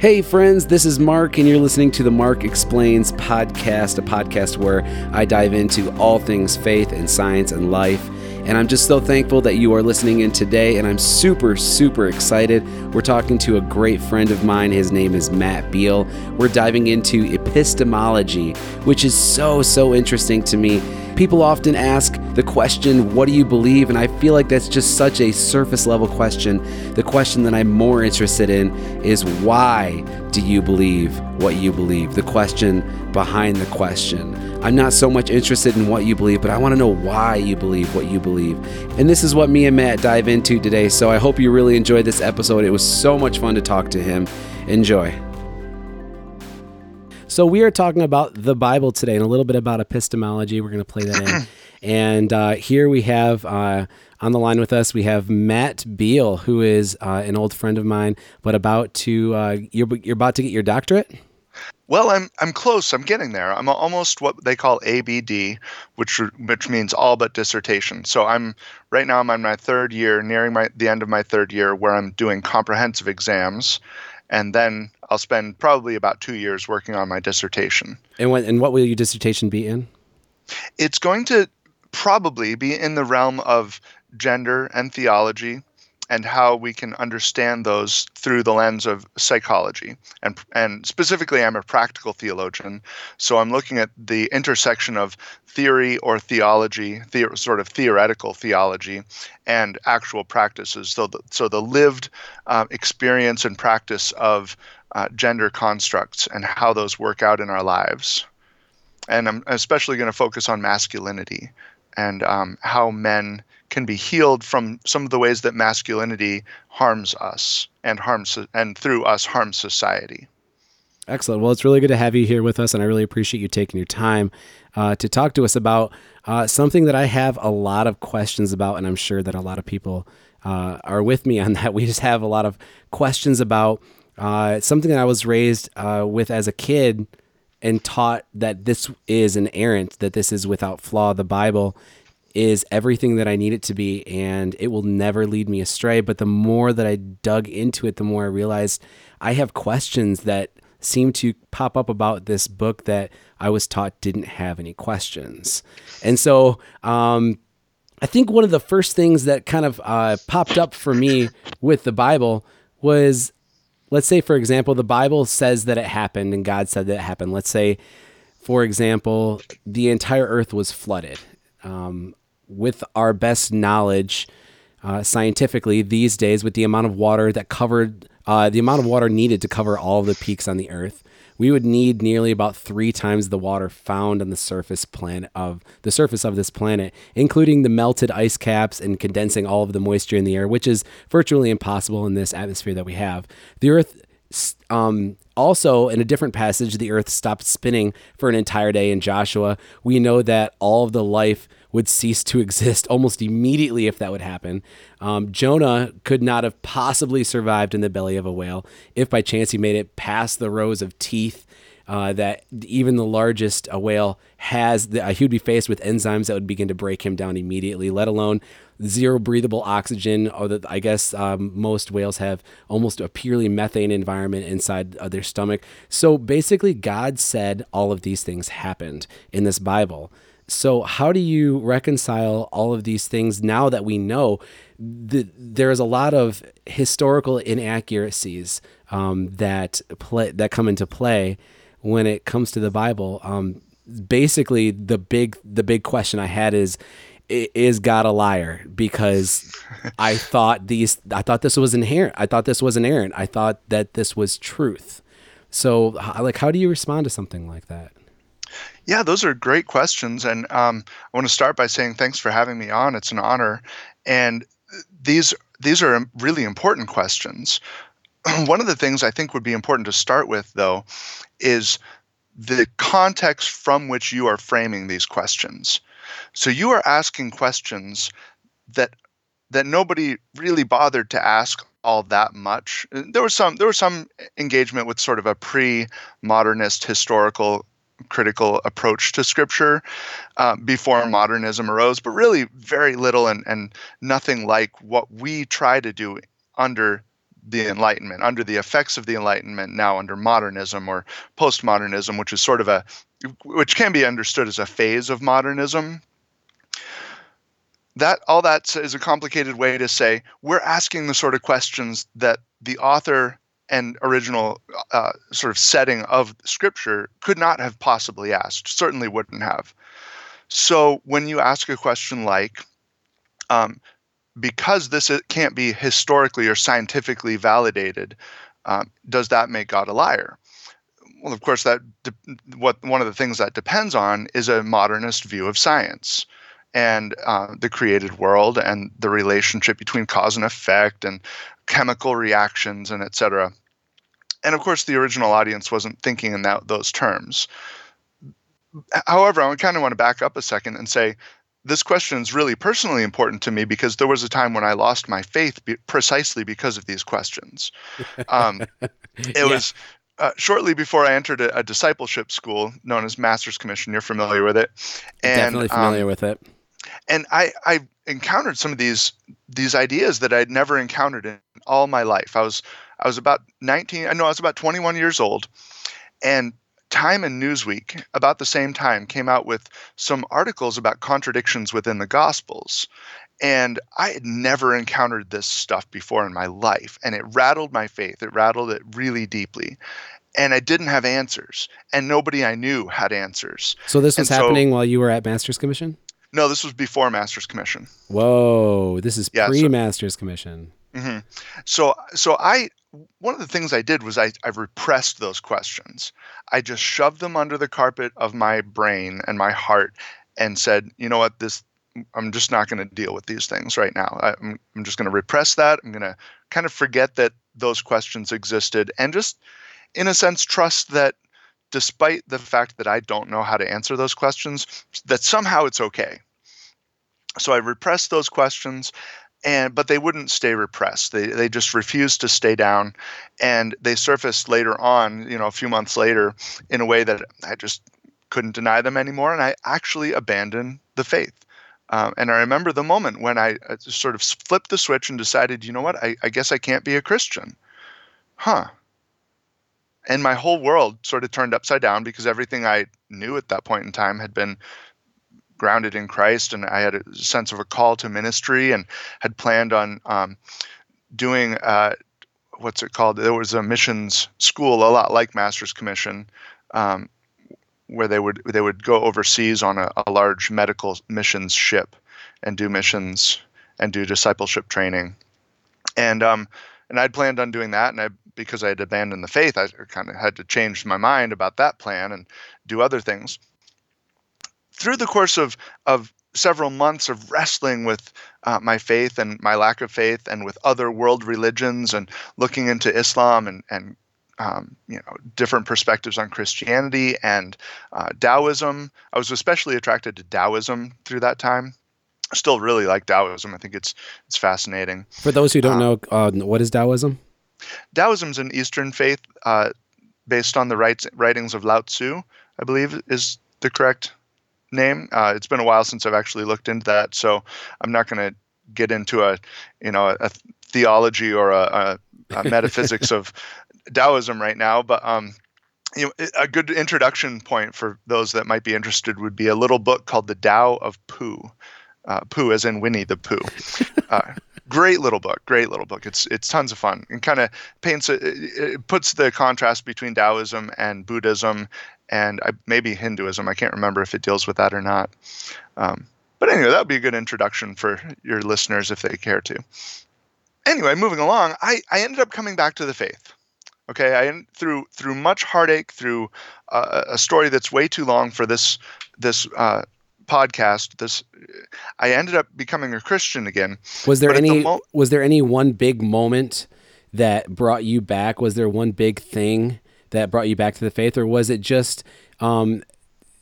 Hey, friends, this is Mark, and you're listening to the Mark Explains podcast, a podcast where I dive into all things faith and science and life. And I'm just so thankful that you are listening in today, and I'm super, super excited. We're talking to a great friend of mine. His name is Matt Beal. We're diving into epistemology, which is so, so interesting to me People often ask the question, What do you believe? And I feel like that's just such a surface level question. The question that I'm more interested in is, Why do you believe what you believe? The question behind the question. I'm not so much interested in what you believe, but I want to know why you believe what you believe. And this is what me and Matt dive into today. So I hope you really enjoyed this episode. It was so much fun to talk to him. Enjoy. So we are talking about the Bible today and a little bit about epistemology. We're going to play that in. and uh, here we have uh, on the line with us, we have Matt Beal, who is uh, an old friend of mine, but about to uh, you're you're about to get your doctorate. Well, I'm I'm close. I'm getting there. I'm almost what they call ABD, which which means all but dissertation. So I'm right now I'm on my third year, nearing my the end of my third year, where I'm doing comprehensive exams, and then I'll spend probably about two years working on my dissertation. And what and what will your dissertation be in? It's going to probably be in the realm of gender and theology and how we can understand those through the lens of psychology. And, and specifically, I'm a practical theologian, so I'm looking at the intersection of theory or theology, the, sort of theoretical theology, and actual practices. So the, so the lived uh, experience and practice of uh, gender constructs and how those work out in our lives. And I'm especially going to focus on masculinity and um, how men can be healed from some of the ways that masculinity harms us and harms and through us harms society. Excellent. Well, it's really good to have you here with us, and I really appreciate you taking your time uh, to talk to us about uh, something that I have a lot of questions about, and I'm sure that a lot of people uh, are with me on that. We just have a lot of questions about uh, something that I was raised uh, with as a kid and taught that this is inerrant, that this is without flaw. The Bible is everything that I need it to be, and it will never lead me astray. But the more that I dug into it, the more I realized I have questions that seem to pop up about this book that I was taught didn't have any questions. And so, um, I think one of the first things that kind of uh, popped up for me with the Bible was let's say, for example, the Bible says that it happened and God said that it happened. Let's say, for example, the entire earth was flooded. Um, with our best knowledge, uh, scientifically, these days, with the amount of water that covered, uh, the amount of water needed to cover all of the peaks on the earth, we would need nearly about three times the water found on the surface planet of the surface of this planet, including the melted ice caps and condensing all of the moisture in the air, which is virtually impossible in this atmosphere that we have. The Earth um, also, in a different passage, the earth stopped spinning for an entire day in Joshua. We know that all of the life would cease to exist almost immediately if that would happen. Um, Jonah could not have possibly survived in the belly of a whale if by chance he made it past the rows of teeth. Uh, that even the largest uh, whale has, the, uh, he would be faced with enzymes that would begin to break him down immediately, let alone zero breathable oxygen. Or that I guess um, most whales have almost a purely methane environment inside of their stomach. So basically, God said all of these things happened in this Bible. So, how do you reconcile all of these things now that we know that there is a lot of historical inaccuracies um, that play that come into play when it comes to the Bible? Um, basically, the big the big question I had is is God a liar? Because I thought these I thought this was inherent. I thought this was inerrant. I thought that this was truth. So, like, how do you respond to something like that? Yeah, those are great questions. And um, I want to start by saying thanks for having me on. It's an honor. And these these are really important questions. One of the things I think would be important to start with, though, is the context from which you are framing these questions. So you are asking questions that that nobody really bothered to ask all that much. There was some there was some engagement with sort of a pre-modernist historical critical approach to scripture uh, before modernism arose, but really very little and, and nothing like what we try to do under the Enlightenment, under the effects of the Enlightenment, now under modernism or postmodernism, which is sort of a, which can be understood as a phase of modernism. That all that is a complicated way to say we're asking the sort of questions that the author and original uh, sort of setting of scripture could not have possibly asked, certainly wouldn't have. So when you ask a question like, um, because this can't be historically or scientifically validated, um, does that make God a liar? Well, of course, that de- what one of the things that depends on is a modernist view of science and uh, the created world and the relationship between cause and effect and chemical reactions and etc. And of course, the original audience wasn't thinking in that those terms. However, I kind of want to back up a second and say this question is really personally important to me because there was a time when I lost my faith be- precisely because of these questions. Um, it yeah. was uh, shortly before I entered a, a, discipleship school known as Master's Commission. You're familiar with it, and, definitely familiar um, with it. And I, I encountered some of these these ideas that I'd never encountered in all my life. I was I was about 19. I know I was about 21 years old, and Time and Newsweek, about the same time, came out with some articles about contradictions within the Gospels. And I had never encountered this stuff before in my life. And it rattled my faith. It rattled it really deeply. And I didn't have answers. And nobody I knew had answers. So this was happening while you were at Master's Commission? No, this was before Master's Commission. Whoa, this is yeah, pre Master's so, Commission. Mm-hmm. So, so I one of the things I did was I, I repressed those questions. I just shoved them under the carpet of my brain and my heart and said, you know what, this I'm just not going to deal with these things right now. I, I'm, I'm just going to repress that. I'm going to kind of forget that those questions existed and just, in a sense, trust that despite the fact that I don't know how to answer those questions, that somehow it's okay. So I repressed those questions and but they wouldn't stay repressed. They they just refused to stay down, and they surfaced later on, you know, a few months later, in a way that I just couldn't deny them anymore, and I actually abandoned the faith. Um, and I remember the moment when I sort of flipped the switch and decided, you know what, I, I guess I can't be a Christian, huh? And my whole world sort of turned upside down because everything I knew at that point in time had been grounded in Christ, and I had a sense of a call to ministry, and had planned on um, doing uh, what's it called? There was a missions school, a lot like Master's Commission, um, where they would they would go overseas on a, a large medical missions ship and do missions and do discipleship training, and um, and I'd planned on doing that, and I because I had abandoned the faith, I kind of had to change my mind about that plan and do other things through the course of of several months of wrestling with uh, my faith and my lack of faith and with other world religions and looking into Islam and, and um, you know different perspectives on Christianity and uh, Taoism. I was especially attracted to Taoism through that time. I still really like Taoism. I think it's it's fascinating. For those who don't um, know, uh, what is Taoism? Taoism is an Eastern faith uh, based on the writings of Lao Tzu. I believe is the correct name. Uh, it's been a while since I've actually looked into that, so I'm not going to get into a you know a, theology or a, a, a metaphysics of Taoism right now. But um, you know, a good introduction point for those that might be interested would be a little book called The Tao of Pooh. Uh, Pooh, as in Winnie the Pooh. Uh, great little book great little book it's it's tons of fun and kind of paints it, it puts the contrast between taoism and buddhism and I, maybe Hinduism. I can't remember if it deals with that or not. Um, but anyway, that would be a good introduction for your listeners if they care to. Anyway, moving along, I, I ended up coming back to the faith. Okay, I through through much heartache, through uh, a story that's way too long for this this uh, podcast. This I ended up becoming a Christian again. Was there any the mo- was there any one big moment that brought you back? Was there one big thing that brought you back to the faith, or was it just, um,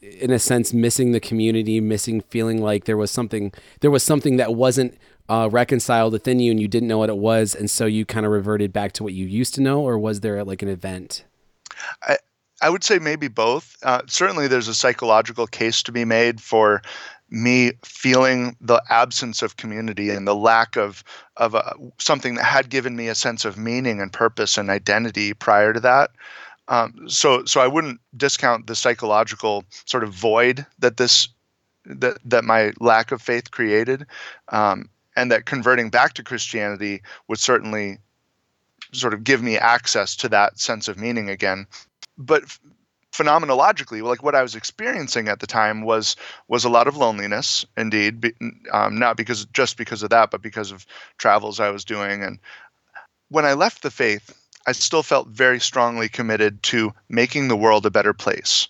in a sense, missing the community, missing feeling like there was something there was something that wasn't uh, reconciled within you, and you didn't know what it was, and so you kind of reverted back to what you used to know, or was there like an event? I I would say maybe both. Uh, certainly, there's a psychological case to be made for me feeling the absence of community and the lack of of a, something that had given me a sense of meaning and purpose and identity prior to that. Um, so so I wouldn't discount the psychological sort of void that this that that my lack of faith created, um, and that converting back to Christianity would certainly sort of give me access to that sense of meaning again. But phenomenologically, like what I was experiencing at the time was was a lot of loneliness, indeed, um, not because just because of that, but because of travels I was doing. And when I left the faith, I still felt very strongly committed to making the world a better place.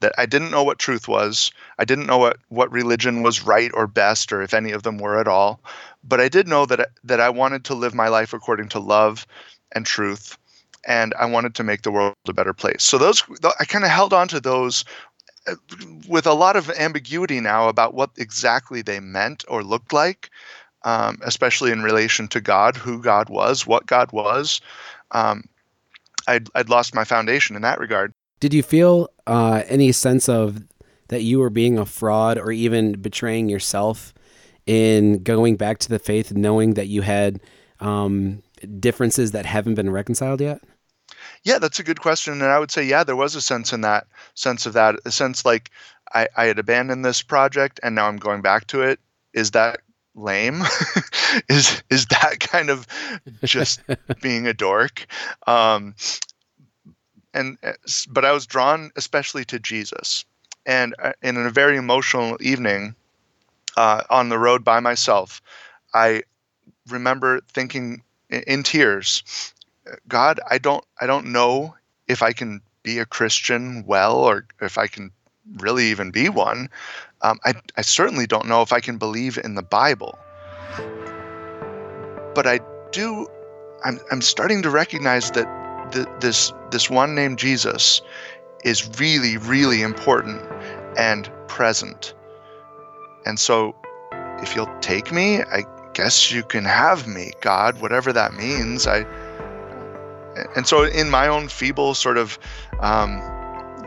That I didn't know what truth was. I didn't know what, what religion was right or best, or if any of them were at all. But I did know that that I wanted to live my life according to love and truth and I wanted to make the world a better place. So those I kind of held on to those uh, with a lot of ambiguity now about what exactly they meant or looked like, um, especially in relation to God, who God was, what God was. Um, I'd, I'd lost my foundation in that regard. Did you feel uh, any sense of that you were being a fraud or even betraying yourself in going back to the faith, knowing that you had um, differences that haven't been reconciled yet? Yeah, that's a good question, and I would say yeah, there was a sense in that sense of that, a sense like I, I had abandoned this project and now I'm going back to it. Is that lame? is is that kind of just being a dork? Um, and uh, but I was drawn especially to Jesus, and uh, in a very emotional evening uh, on the road by myself, I remember thinking in tears God, I don't I don't know if I can be a Christian well or if I can really even be one. Um, I, I certainly don't know if I can believe in the Bible. But I do, I'm, I'm starting to recognize that the, this, this one named Jesus is really, really important and present. And so if you'll take me, I guess you can have me, God, whatever that means. I, and so in my own feeble sort of um,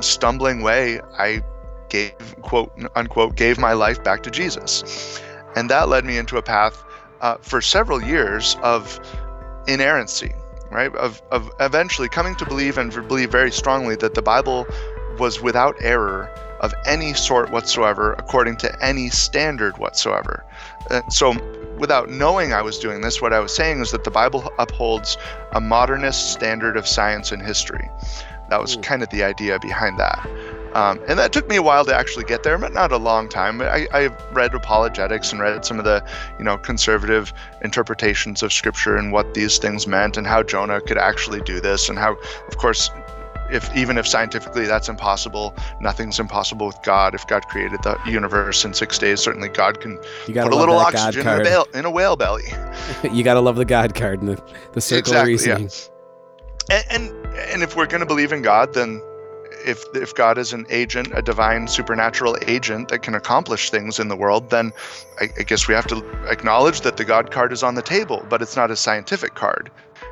stumbling way i gave quote unquote gave my life back to jesus. And that led me into a path uh, for several years of inerrancy right? Of, of eventually coming to believe and believe very strongly that the bible was without error of any sort whatsoever according to any standard whatsoever. Uh, so without knowing I was doing this, what I was saying is that the Bible upholds a modernist standard of science and history. That was kind of the idea behind that. Um, and that took me a while to actually get there, but not a long time. I, I read apologetics and read some of the, you know, conservative interpretations of Scripture and what these things meant, and how Jonah could actually do this, and how, of course, if even if scientifically that's impossible, nothing's impossible with God. If God created the universe in six days, certainly God can put a little oxygen in a, bail, in a, whale belly. you got to love the God card and the, the circle exactly, of reasoning. Yeah. And, and and if we're going to believe in God, then if if God is an agent, a divine supernatural agent that can accomplish things in the world, then I, I guess we have to acknowledge that the God card is on the table, but it's not a scientific card.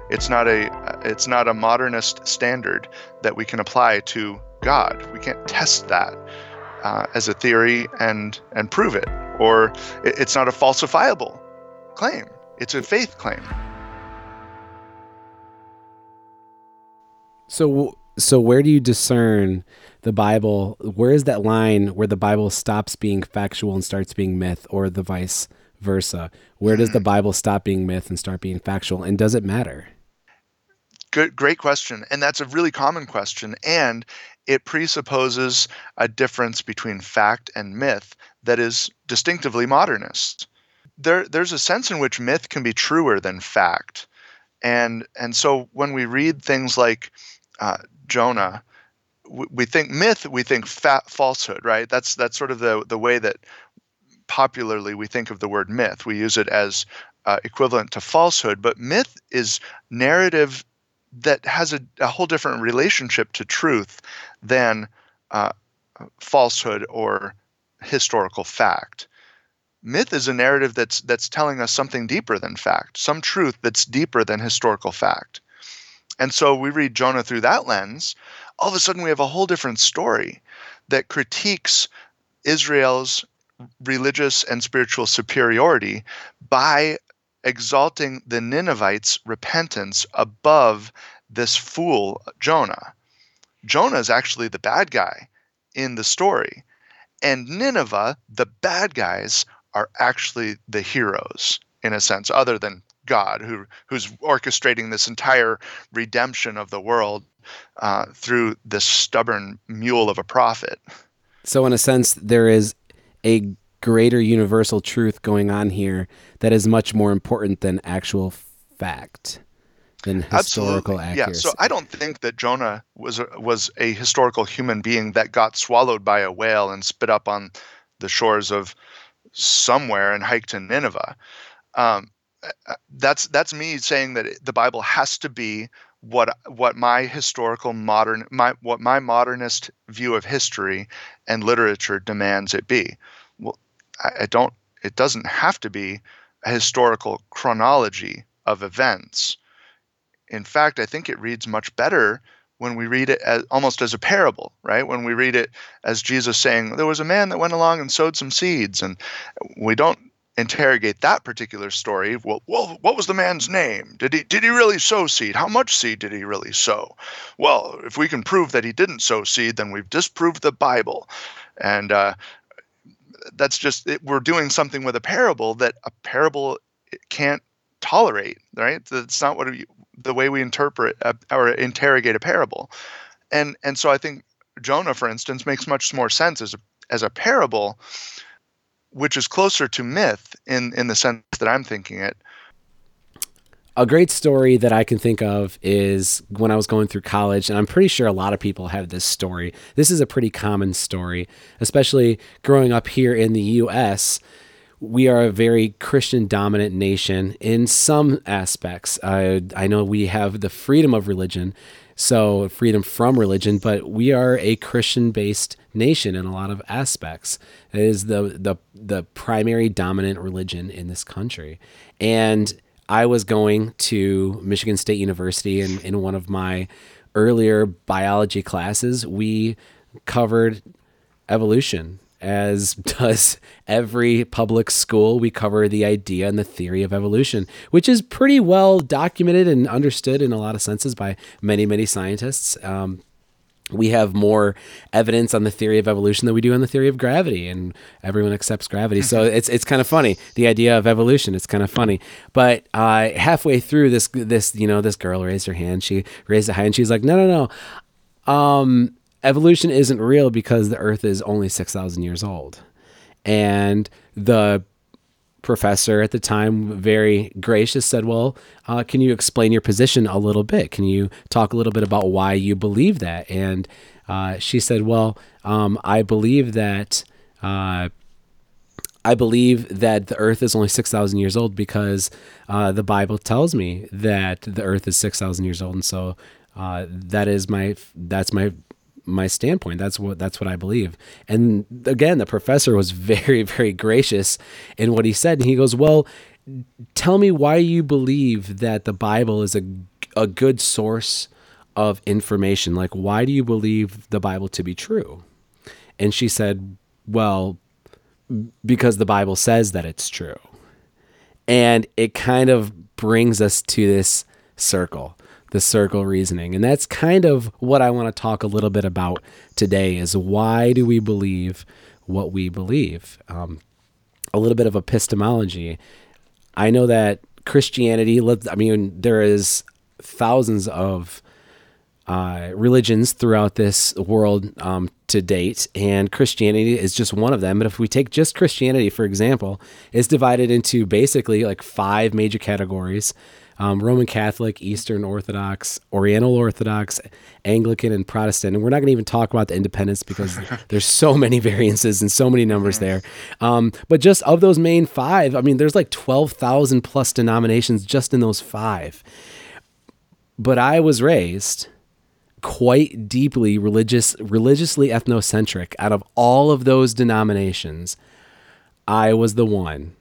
It's not a it's not a modernist standard that we can apply to God. We can't test that uh, as a theory and and prove it, or it's not a falsifiable claim. It's a faith claim. So so where do you discern the Bible? Where is that line where the Bible stops being factual and starts being myth, or the vice versa? Where does the hmm. Bible stop being myth and start being factual? And does it matter? Good, great question. And that's a really common question. And it presupposes a difference between fact and myth that is distinctively modernist. There, there's a sense in which myth can be truer than fact. And, and so when we read things like uh, Jonah, we, we think myth, we think fat falsehood, right? That's, that's sort of the, the way that popularly we think of the word myth. We use it as uh, equivalent to falsehood, but myth is narrative that has a, a whole different relationship to truth than uh, falsehood or historical fact. Myth is a narrative that's that's telling us something deeper than fact, some truth that's deeper than historical fact. And so we read Jonah through that lens. All of a sudden, we have a whole different story that critiques Israel's religious and spiritual superiority by exalting the Ninevites' repentance above this fool, Jonah. Jonah is actually the bad guy in the story. And Nineveh, the bad guys, are actually the heroes in a sense, other than God, who who's orchestrating this entire redemption of the world uh, through this stubborn mule of a prophet. So, in a sense, there is a greater universal truth going on here that is much more important than actual fact than historical Absolutely. accuracy. Yeah. So I don't think that Jonah was a, was a historical human being that got swallowed by a whale and spit up on the shores of somewhere and hiked to Nineveh. Um, Uh, that's that's me saying that the Bible has to be what what my historical modern my what my modernist view of history and literature demands it be. Well, I, I don't. It doesn't have to be a historical chronology of events. In fact, I think it reads much better when we read it as almost as a parable, right? When we read it as Jesus saying, "There was a man that went along and sowed some seeds," and we don't interrogate that particular story. Well, well, what was the man's name? Did he did he really sow seed? How much seed did he really sow? Well, if we can prove that he didn't sow seed, then we've disproved the Bible, and uh, that's just it, we're doing something with a parable that a parable can't tolerate. Right? That's not what we, the way we interpret a, or interrogate a parable, and and so I think Jonah, for instance, makes much more sense as a as a parable which is closer to myth in in the sense that I'm thinking it. A great story that I can think of is when I was going through college, and I'm pretty sure a lot of people have this story. This is a pretty common story, especially growing up here in the U.S. We are a very Christian dominant nation in some aspects. I, I know we have the freedom of religion, so freedom from religion, but we are a Christian based nation in a lot of aspects. It is the the the primary dominant religion in this country. And I was going to Michigan State University and in one of my earlier biology classes, we covered evolution as does every public school. We cover the idea and the theory of evolution, which is pretty well documented and understood in a lot of senses by many, many scientists. Um, we have more evidence on the theory of evolution than we do on the theory of gravity, and everyone accepts gravity. So it's it's kind of funny the idea of evolution. It's kind of funny. But uh, halfway through this this you know this girl raised her hand. She raised it high, and she's like, no, no, no. Um, evolution isn't real because the Earth is only six thousand years old, and the professor at the time, very gracious, said, Well, uh, can you explain your position a little bit? Can you talk a little bit about why you believe that? And uh, she said, Well, um, I believe that. Uh, I believe that the earth is only 6,000 years old because uh, the Bible tells me that the earth is 6,000 years old. And so uh, that is my, that's my my standpoint. That's what that's what I believe. And again, the professor was very very gracious in what he said. And he goes, "Well, tell me why you believe that the Bible is a a good source of information. Like, why do you believe the Bible to be true?" And she said, "Well, because the Bible says that it's true." And it kind of brings us to this circle the circle reasoning. And that's kind of what I want to talk a little bit about today is why do we believe what we believe? Um, a little bit of epistemology. I know that Christianity, I mean, there is thousands of uh, religions throughout this world um, to date, and Christianity is just one of them. But if we take just Christianity, for example, it's divided into basically like five major categories um, Roman Catholic, Eastern Orthodox, Oriental Orthodox, Anglican, and Protestant. And we're not going to even talk about the independents because there's so many variances and so many numbers there. Um, but just of those main five, I mean, there's like 12,000 plus denominations just in those five. But I was raised quite deeply religious, religiously ethnocentric. Out of all of those denominations, I was the one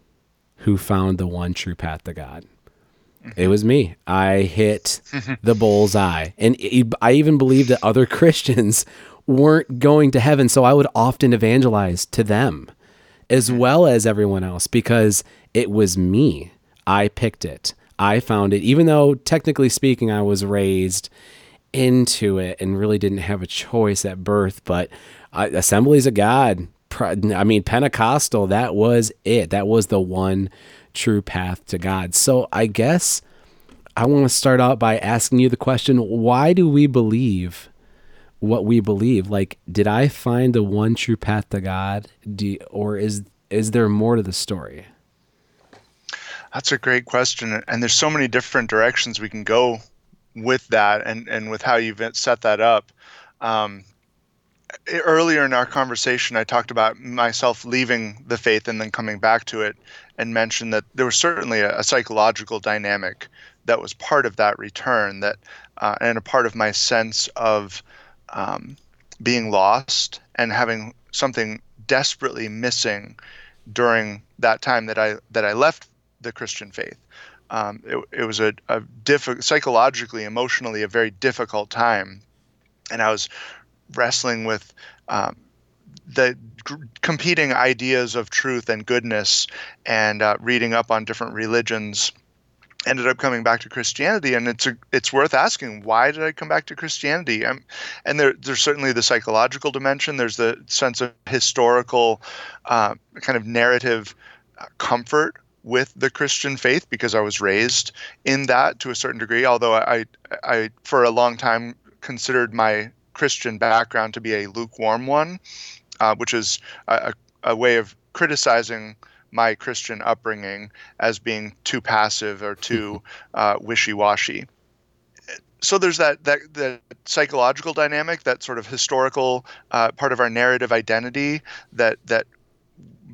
who found the one true path to God. It was me. I hit the bull's eye. And I even believed that other Christians weren't going to heaven. So I would often evangelize to them as well as everyone else because it was me. I picked it. I found it, even though technically speaking, I was raised into it and really didn't have a choice at birth. But uh, Assemblies of God, I mean, Pentecostal, that was it. That was the one true path to God. So I guess I want to start out by asking you the question why do we believe what we believe? Like, did I find the one true path to God? Do, or is, is there more to the story? That's a great question. And there's so many different directions we can go with that and, and with how you've set that up. Um, earlier in our conversation, I talked about myself leaving the faith and then coming back to it and mentioned that there was certainly a, a psychological dynamic that was part of that return that uh, and a part of my sense of um, being lost and having something desperately missing during that time that I that I left the Christian faith. Um, it, it, was a, a psychologically, emotionally, a very difficult time, and I was wrestling with um, the competing ideas of truth and goodness, and uh, reading up on different religions. Ended up coming back to Christianity, and it's a, it's worth asking why did I come back to Christianity? Um, and there, there's certainly the psychological dimension. There's the sense of historical, uh, kind of narrative uh, comfort with the Christian faith because I was raised in that to a certain degree. Although I, I, for a long time considered my Christian background to be a lukewarm one, uh, which is a, a way of criticizing my Christian upbringing as being too passive or too uh, wishy-washy. So there's that that that psychological dynamic, that sort of historical uh, part of our narrative identity that that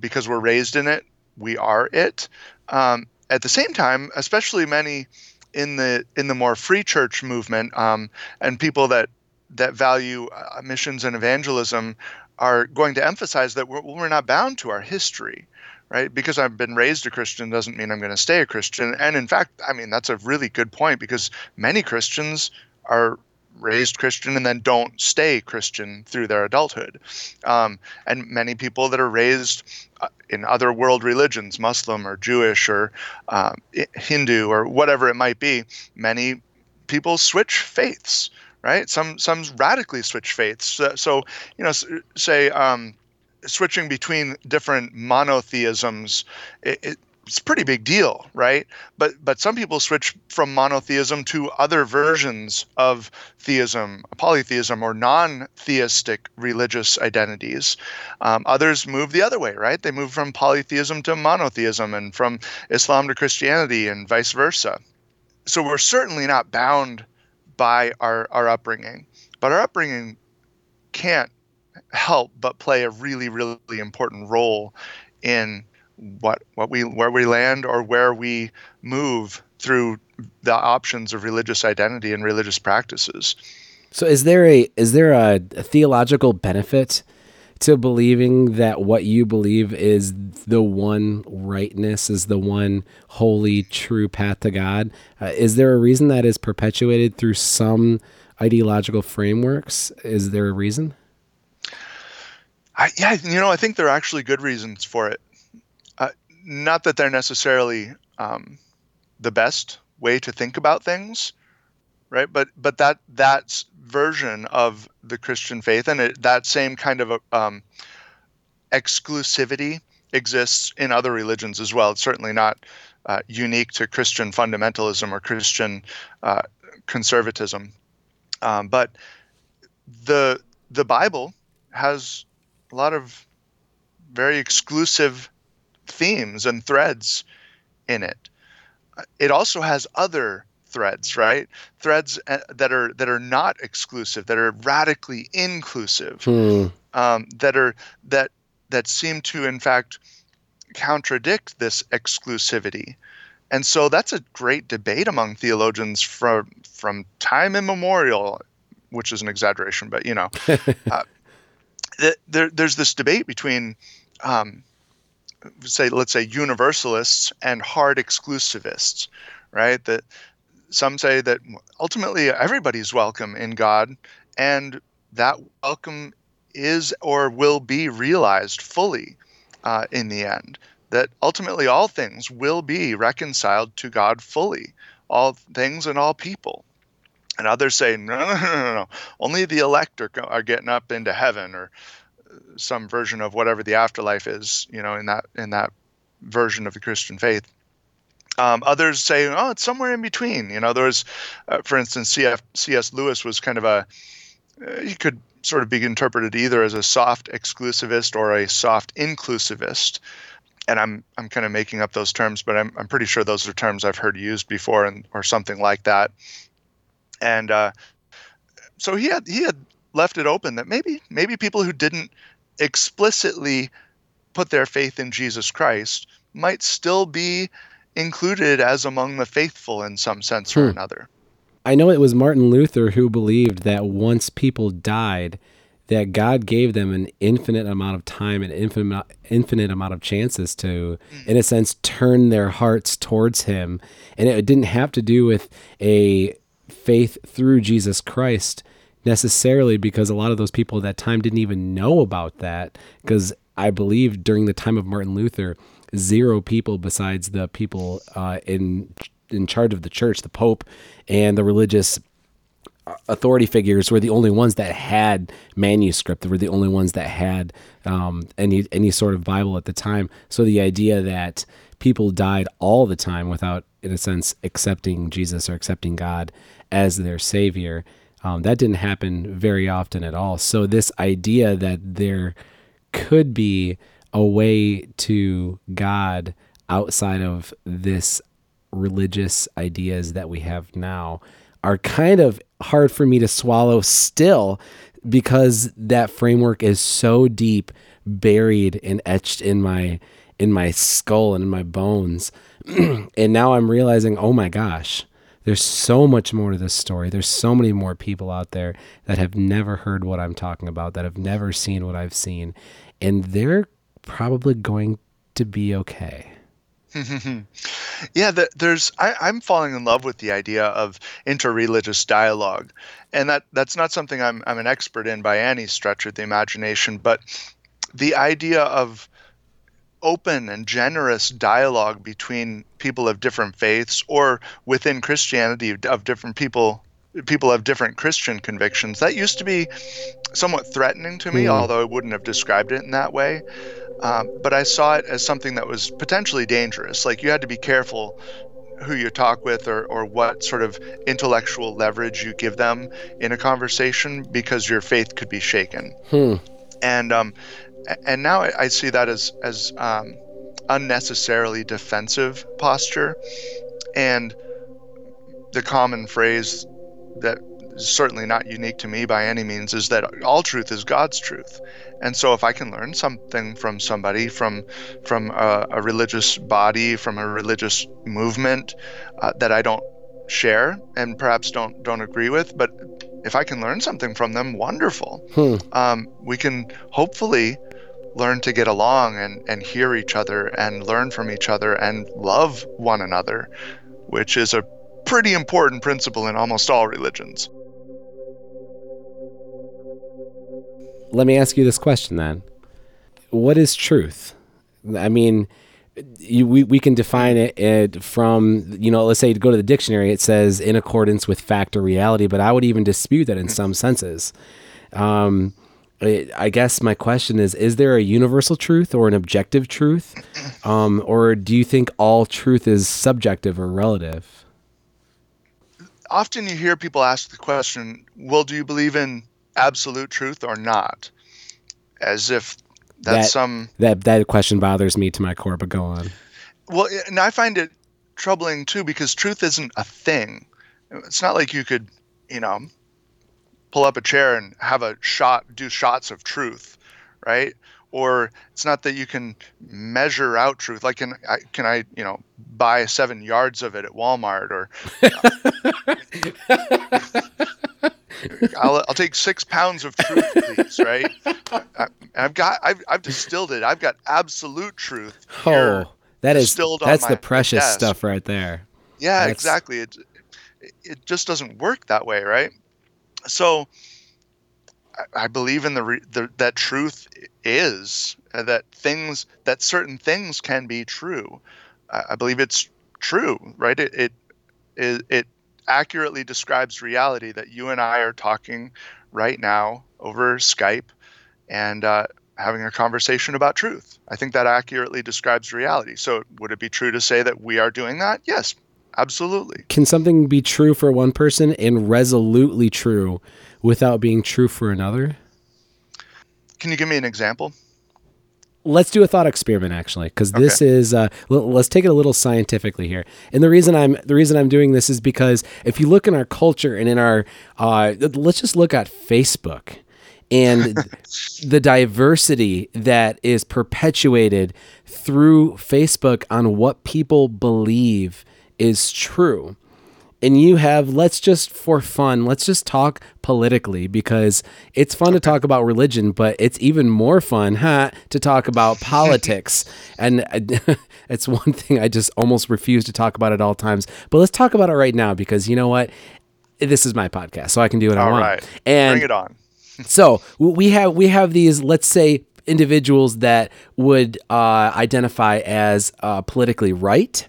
because we're raised in it, we are it. Um, at the same time, especially many in the in the more free church movement um, and people that that value uh, missions and evangelism are going to emphasize that we're, we're not bound to our history right because i've been raised a christian doesn't mean i'm going to stay a christian and in fact i mean that's a really good point because many christians are raised Christian and then don't stay Christian through their adulthood. Um, and many people that are raised uh, in other world religions, Muslim or Jewish or um, Hindu or whatever it might be, many people switch faiths. Right, some some radically switch faiths. So, so you know, say um, switching between different monotheisms, it, it, it's a pretty big deal, right? But but some people switch from monotheism to other versions of theism, polytheism, or non-theistic religious identities. Um, others move the other way, right? They move from polytheism to monotheism, and from Islam to Christianity, and vice versa. So we're certainly not bound by our our upbringing, but our upbringing can't help but play a really really important role in what what we where we land or where we move through the options of religious identity and religious practices. So is there a is there a, a theological benefit to believing that what you believe is the one rightness is the one holy true path to God? Uh, is there a reason that is perpetuated through some ideological frameworks? Is there a reason? I, yeah, you know, I think there are actually good reasons for it not that they're necessarily um, the best way to think about things, right? But but that that version of the Christian faith and it, that same kind of um, exclusivity exists in other religions as well. It's certainly not uh, unique to Christian fundamentalism or Christian uh, conservatism, um, but the the Bible has a lot of very exclusive themes and threads in it. It also has other threads, right? Threads uh, that are that are not exclusive, that are radically inclusive, hmm. um, that are that that seem to in fact contradict this exclusivity. And so that's a great debate among theologians from from time immemorial, which is an exaggeration, but you know, uh, there, there's this debate between um, say let's say universalists and hard exclusivists right that some say that ultimately everybody's welcome in god and that welcome is or will be realized fully uh, in the end. That ultimately all things will be reconciled to God fully, all things and all people. And others say, no, no, no, no, no. Only the elect are, are getting up into heaven, or some version of whatever the afterlife is, you know, in that in that version of the Christian faith. Um, others say, oh, it's somewhere in between. You know, there was, uh, for instance, CF, C.S. Lewis was kind of a, uh, he could sort of be interpreted either as a soft exclusivist or a soft inclusivist. And I'm I'm kind of making up those terms, but I'm I'm pretty sure those are terms I've heard used before, and or something like that. And uh, so he had he had left it open that maybe maybe people who didn't explicitly put their faith in Jesus Christ might still be included as among the faithful in some sense hmm. or another. I know it was Martin Luther who believed that once people died, that God gave them an infinite amount of time and infinite infinite amount of chances to, in a sense, turn their hearts towards Him, and it didn't have to do with a faith through Jesus Christ necessarily because a lot of those people at that time didn't even know about that because I believe during the time of Martin Luther, zero people besides the people uh, in in charge of the church, the Pope, and the religious authority figures were the only ones that had manuscript. They were the only ones that had um, any any sort of Bible at the time. So the idea that people died all the time without, in a sense, accepting Jesus or accepting God as their savior, um, that didn't happen very often at all. So this idea that there could be a way to God outside of this religious ideas that we have now are kind of hard for me to swallow still because that framework is so deep buried and etched in my in my skull and in my bones. And now i'm realizing oh my gosh there's so much more to this story. There's so many more people out there that have never heard what i'm talking about that have never seen what i've seen. And they're probably going to be okay yeah, the, there's. I, I'm falling in love with the idea of interreligious dialogue, and that that's not something I'm I'm an expert in by any stretch of the imagination. But the idea of open and generous dialogue between people of different faiths, or within Christianity of different people people have different Christian convictions. That used to be somewhat threatening to me, mm. although I wouldn't have described it in that way. Um, but I saw it as something that was potentially dangerous. Like you had to be careful who you talk with or, or what sort of intellectual leverage you give them in a conversation because your faith could be shaken. Hmm. And um, and now I, I, see that as as um, unnecessarily defensive posture, and the common phrase that certainly not unique to me by any means is that all truth is God's truth. And so if I can learn something from somebody from from a, a religious body, from a religious movement uh, that I don't share and perhaps don't don't agree with, but if I can learn something from them, wonderful. Hmm. Um, we can hopefully learn to get along and, and hear each other and learn from each other and love one another, which is a pretty important principle in almost all religions. Let me ask you this question then. What is truth? I mean, you, we, we can define it, it from, you know, let's say to go to the dictionary, it says in accordance with fact or reality, but I would even dispute that in some senses. Um, I guess my question is: Is there a universal truth or an objective truth, um, or do you think all truth is subjective or relative? often you hear people ask the question, well, do you believe in absolute truth or not? As if that's that, some that that question bothers me to my core, but go on. Well, and I find it troubling too because truth isn't a thing. It's not like you could, you know, pull up a chair and have a shot, do shots of truth, right? or it's not that you can measure out truth like can I, can I you know buy seven yards of it at Walmart or uh, I'll, I'll take six pounds of truth please right I, have got I've, I've distilled it I've got absolute truth oh that is that's the precious desk. stuff right there yeah that's... exactly it, it just doesn't work that way right so I believe in the, re- the that truth is uh, that things that certain things can be true. I, I believe it's true, right? It, it it it accurately describes reality that you and I are talking right now over Skype and uh, having a conversation about truth. I think that accurately describes reality. So, would it be true to say that we are doing that? Yes, absolutely. Can something be true for one person and resolutely true without being true for another? Can you give me an example? Let's do a thought experiment actually because this okay. is uh, l- let's take it a little scientifically here and the reason i'm the reason i'm doing this is because if you look in our culture and in our uh, let's just look at facebook and the diversity that is perpetuated through facebook on what people believe is true and you have let's just for fun let's just talk politically because it's fun to talk about religion but it's even more fun huh, to talk about politics. And it's one thing i just almost refuse to talk about at all times but let's talk about it right now because you know what? This is my podcast so i can do what all i want. right. and bring it on. so we have we have these let's say individuals that would uh, identify as uh, politically right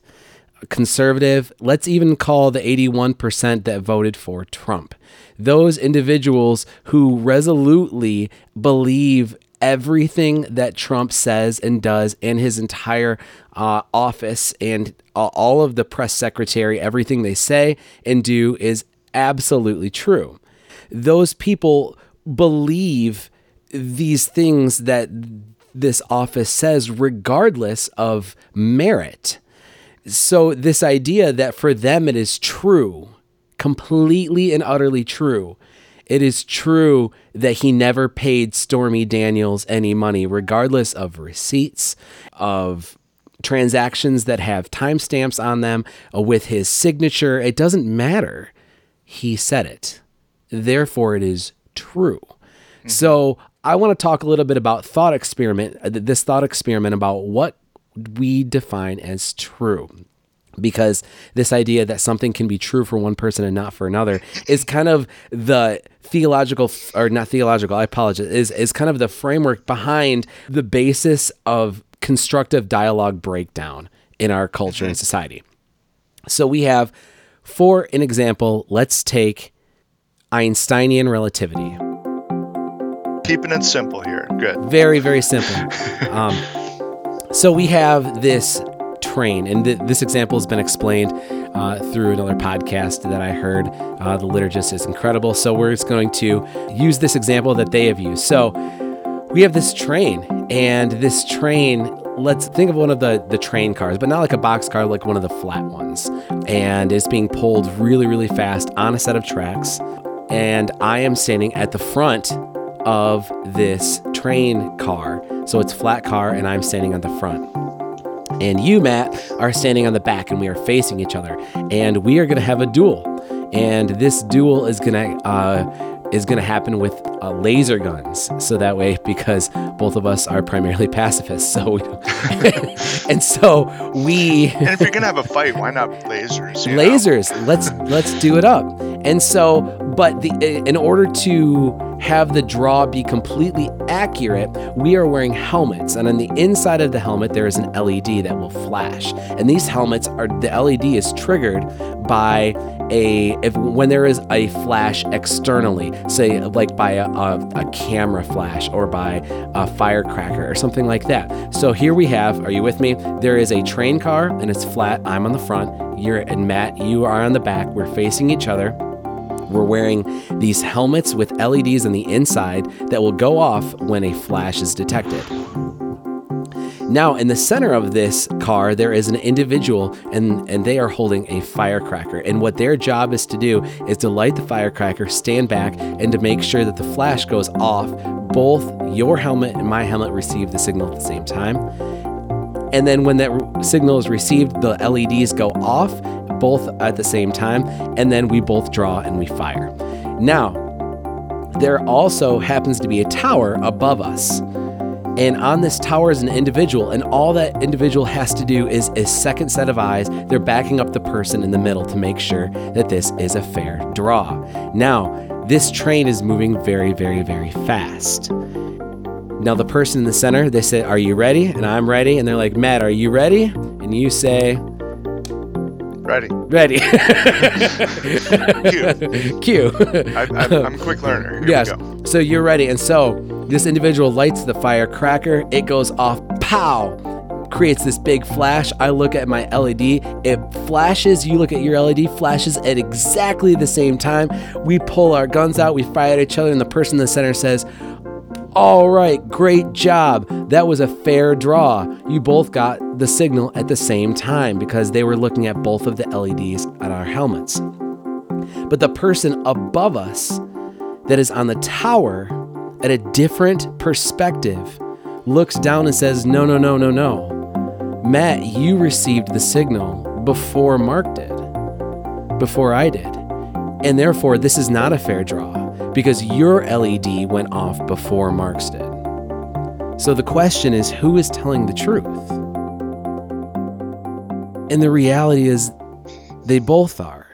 conservative, let's even call the 81% that voted for Trump. Those individuals who resolutely believe everything that Trump says and does in his entire uh, office and uh, all of the press secretary, everything they say and do is absolutely true. Those people believe these things that this office says, regardless of merit. So, this idea that for them it is true, completely and utterly true, it is true that he never paid Stormy Daniels any money, regardless of receipts, of transactions that have timestamps on them, uh, with his signature. It doesn't matter. He said it. Therefore, it is true. Mm-hmm. So, I want to talk a little bit about thought experiment, uh, this thought experiment about what we define as true. Because this idea that something can be true for one person and not for another is kind of the theological or not theological i apologize is, is kind of the framework behind the basis of constructive dialogue breakdown in our culture and mm-hmm. society. So we have for an example let's take einsteinian relativity. Keeping it simple here. Good. Very very simple. Um, so we have this train, and th- this example has been explained uh, through another podcast that I heard. Uh, the liturgist is incredible, so we're just going to use this example that they have used. So we have this train, and this train. Let's think of one of the the train cars, but not like a box car, like one of the flat ones, and it's being pulled really, really fast on a set of tracks. And I am standing at the front of this train car. So it's flat car, and I'm standing on the front. And you, Matt, are standing on the back, and we are facing each other. And we are going to have a duel. And this duel is going to uh, is going to happen with uh, laser guns. So that way, because both of us are primarily pacifists, so we and so we. and if you're going to have a fight, why not lasers? Lasers. Know? Let's let's do it up. And so, but the in order to have the draw be completely accurate, we are wearing helmets, and on the inside of the helmet there is an LED that will flash. And these helmets are the LED is triggered by a if when there is a flash externally, say like by a, a, a, camera flash or by a firecracker or something like that. So here we have, are you with me? There is a train car and it's flat. I'm on the front. You're and Matt, you are on the back. We're facing each other. We're wearing these helmets with LEDs on the inside that will go off when a flash is detected. Now, in the center of this car, there is an individual, and, and they are holding a firecracker. And what their job is to do is to light the firecracker, stand back, and to make sure that the flash goes off. Both your helmet and my helmet receive the signal at the same time. And then when that signal is received, the LEDs go off both at the same time, and then we both draw and we fire. Now, there also happens to be a tower above us. And on this tower is an individual, and all that individual has to do is a second set of eyes. They're backing up the person in the middle to make sure that this is a fair draw. Now, this train is moving very, very, very fast. Now, the person in the center, they say, Are you ready? And I'm ready. And they're like, Matt, are you ready? And you say, Ready. Ready. Cue. Cue. I, I'm, I'm a quick learner. Here yes. we go. So you're ready. And so this individual lights the firecracker. It goes off. Pow! Creates this big flash. I look at my LED. It flashes. You look at your LED, flashes at exactly the same time. We pull our guns out. We fire at each other. And the person in the center says, all right, great job. That was a fair draw. You both got the signal at the same time because they were looking at both of the LEDs at our helmets. But the person above us that is on the tower at a different perspective looks down and says, No, no, no, no, no. Matt, you received the signal before Mark did, before I did. And therefore, this is not a fair draw because your LED went off before Mark's did. So the question is who is telling the truth? And the reality is they both are.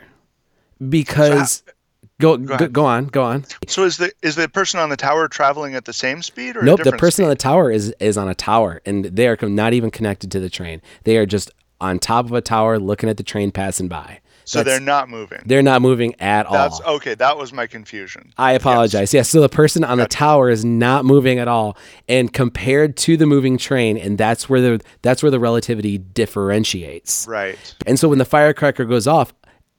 Because uh, go Go go, go on, go on. So is the is the person on the tower traveling at the same speed or? a Nope, the person on the tower is is on a tower and they are not even connected to the train. They are just on top of a tower looking at the train passing by. So That's- they're not moving. they're not moving at all. That's okay. That was my confusion. I apologize. Yes. so the person on the tower is not moving at all, and compared to the moving train, and that's where the that's where the relativity differentiates. Right. And so when the firecracker goes off,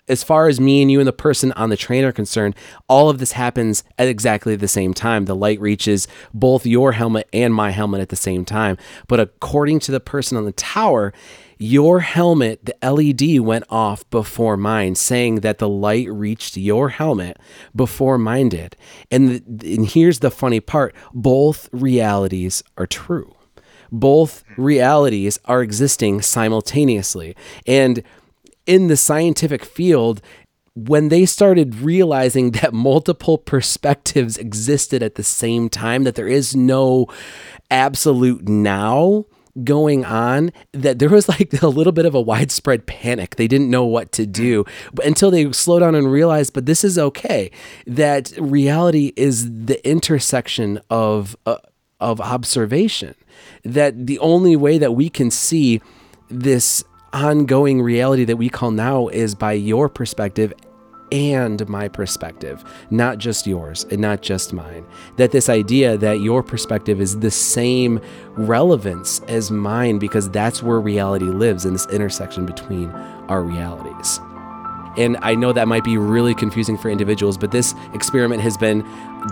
as far as me and you and the person on the train are concerned, all of this happens at exactly the same time. The light reaches both your helmet and my helmet at the same time. But according to the person on the tower, your helmet, the LED went off before mine, saying that the light reached your helmet before mine did. And, the, and here's the funny part both realities are true both realities are existing simultaneously. And in the scientific field, when they started realizing that multiple perspectives existed at the same time, that there is no absolute now going on that there was like a little bit of a widespread panic. They didn't know what to do until they slow down and realize but this is okay that reality is the intersection of uh, of observation. That the only way that we can see this ongoing reality that we call now is by your perspective and my perspective, not just yours and not just mine. That this idea that your perspective is the same relevance as mine because that's where reality lives in this intersection between our realities. And I know that might be really confusing for individuals, but this experiment has been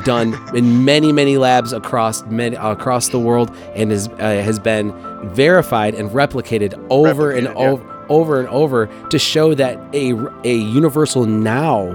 done in many, many labs across many, across the world and is, uh, has been verified and replicated over and over. yeah. Over and over to show that a, a universal now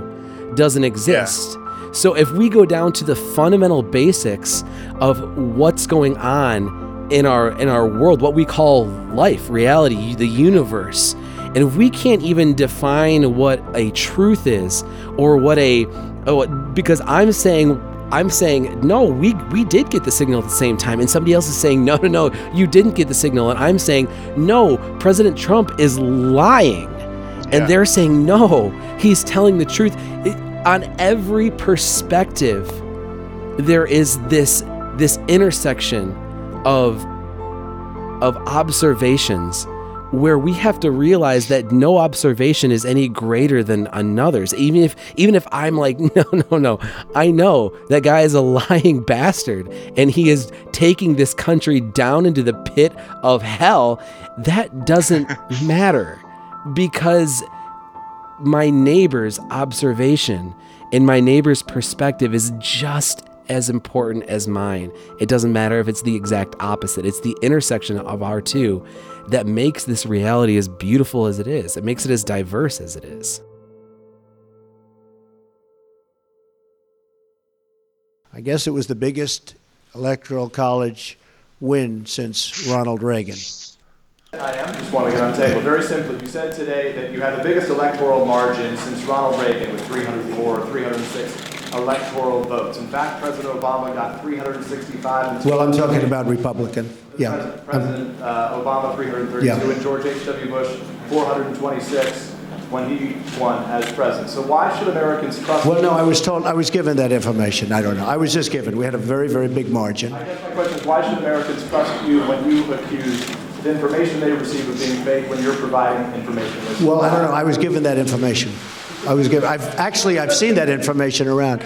doesn't exist. So if we go down to the fundamental basics of what's going on in our in our world, what we call life, reality, the universe, and if we can't even define what a truth is or what a oh, because I'm saying I'm saying no, we we did get the signal at the same time, and somebody else is saying no, no, no, you didn't get the signal, and I'm saying no, President Trump is lying, Yeah. and they're saying no, he's telling the truth. It- on every perspective, there is this this intersection of of observations where we have to realize that no observation is any greater than another's. Even if even if i'm like no no no. I know that guy is a lying bastard and he is taking this country down into the pit of hell. That doesn't matter because my neighbor's observation and my neighbor's perspective is just as important as mine. It doesn't matter if it's the exact opposite. It's the intersection of our two that makes this reality as beautiful as it is. It makes it as diverse as it is. I guess it was the biggest electoral college win since Ronald Reagan. I am. Just want to get on the table. Very simply, you said today that you had the biggest electoral margin since Ronald Reagan with 304 or 306 electoral votes. In fact, President Obama got 365. And Well, I'm talking about Republican. Yeah. Pres- uh, Obama 332 Yeah. and George H.W. Bush 426. when he won as president. So why should Americans trust Well, no, I was told, I was given that information. I don't know. I was just given. We had a very, very big margin. I guess my question is, why should Americans trust you when you accuse the information they receive of being fake when you're providing information? Well, I don't know. I was given that information. I was given, I've, actually, I've seen that information around.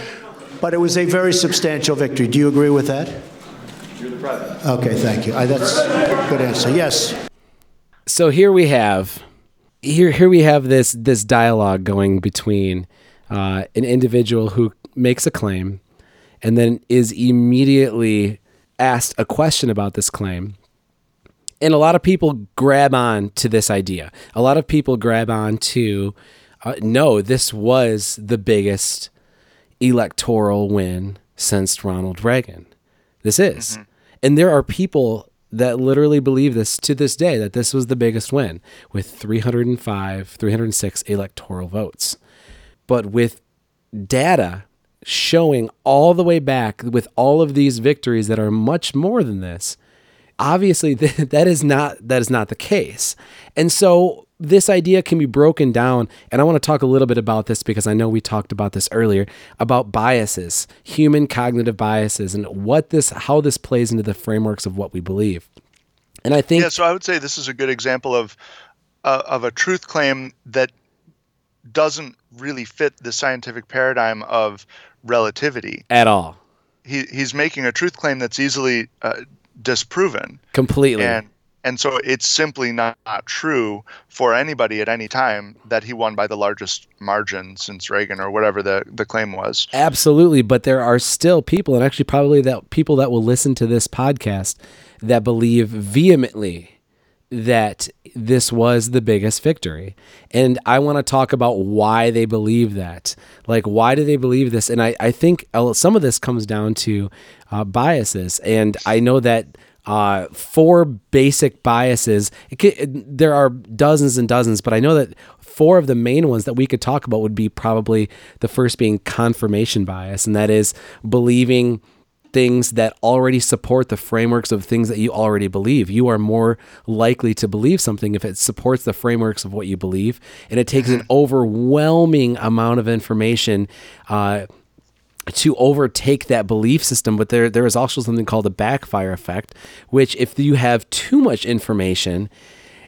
But it was a very substantial victory. Do you agree with that? You're the president. Okay, thank you. I, that's a good answer. Yes. so here we have here here we have this this dialogue going between uh, an individual who makes a claim and then is immediately asked a question about this claim and a lot of people grab on to this idea a lot of people grab on to uh, no this was the biggest electoral win since ronald reagan this is and there are people that literally believe this to this day that this was the biggest win with 305, 306 electoral votes. But with data showing all the way back with all of these victories that are much more than this, obviously that is not that is not the case. And so this idea can be broken down and I want to talk a little bit about this because I know we talked about this earlier about biases, human cognitive biases and what this how this plays into the frameworks of what we believe. And I think Yeah, so I would say this is a good example of uh, of a truth claim that doesn't really fit the scientific paradigm of relativity. at all He he's making a truth claim that's easily uh, disproven, completely and and so it's simply not, not true for anybody at any time that he won by the largest margin since Reagan or whatever the the claim was. Absolutely, but there are still people, and actually probably that people that will listen to this podcast that believe vehemently that this was the biggest victory. And I want to talk about why they believe that. Like, why do they believe this? And I, I think uh, some of this comes down to uh, biases. And I know that uh, four basic biases, it ca- it- there are dozens and dozens, but I know that four of the main ones that we could talk about would be probably the first being confirmation bias, and that is believing things that already support the frameworks of things that you already believe. You are more likely to believe something if it supports the frameworks of what you believe. And it takes an overwhelming amount of information uh, to overtake that belief system. But there, there is also something called a backfire effect, which if you have too much information,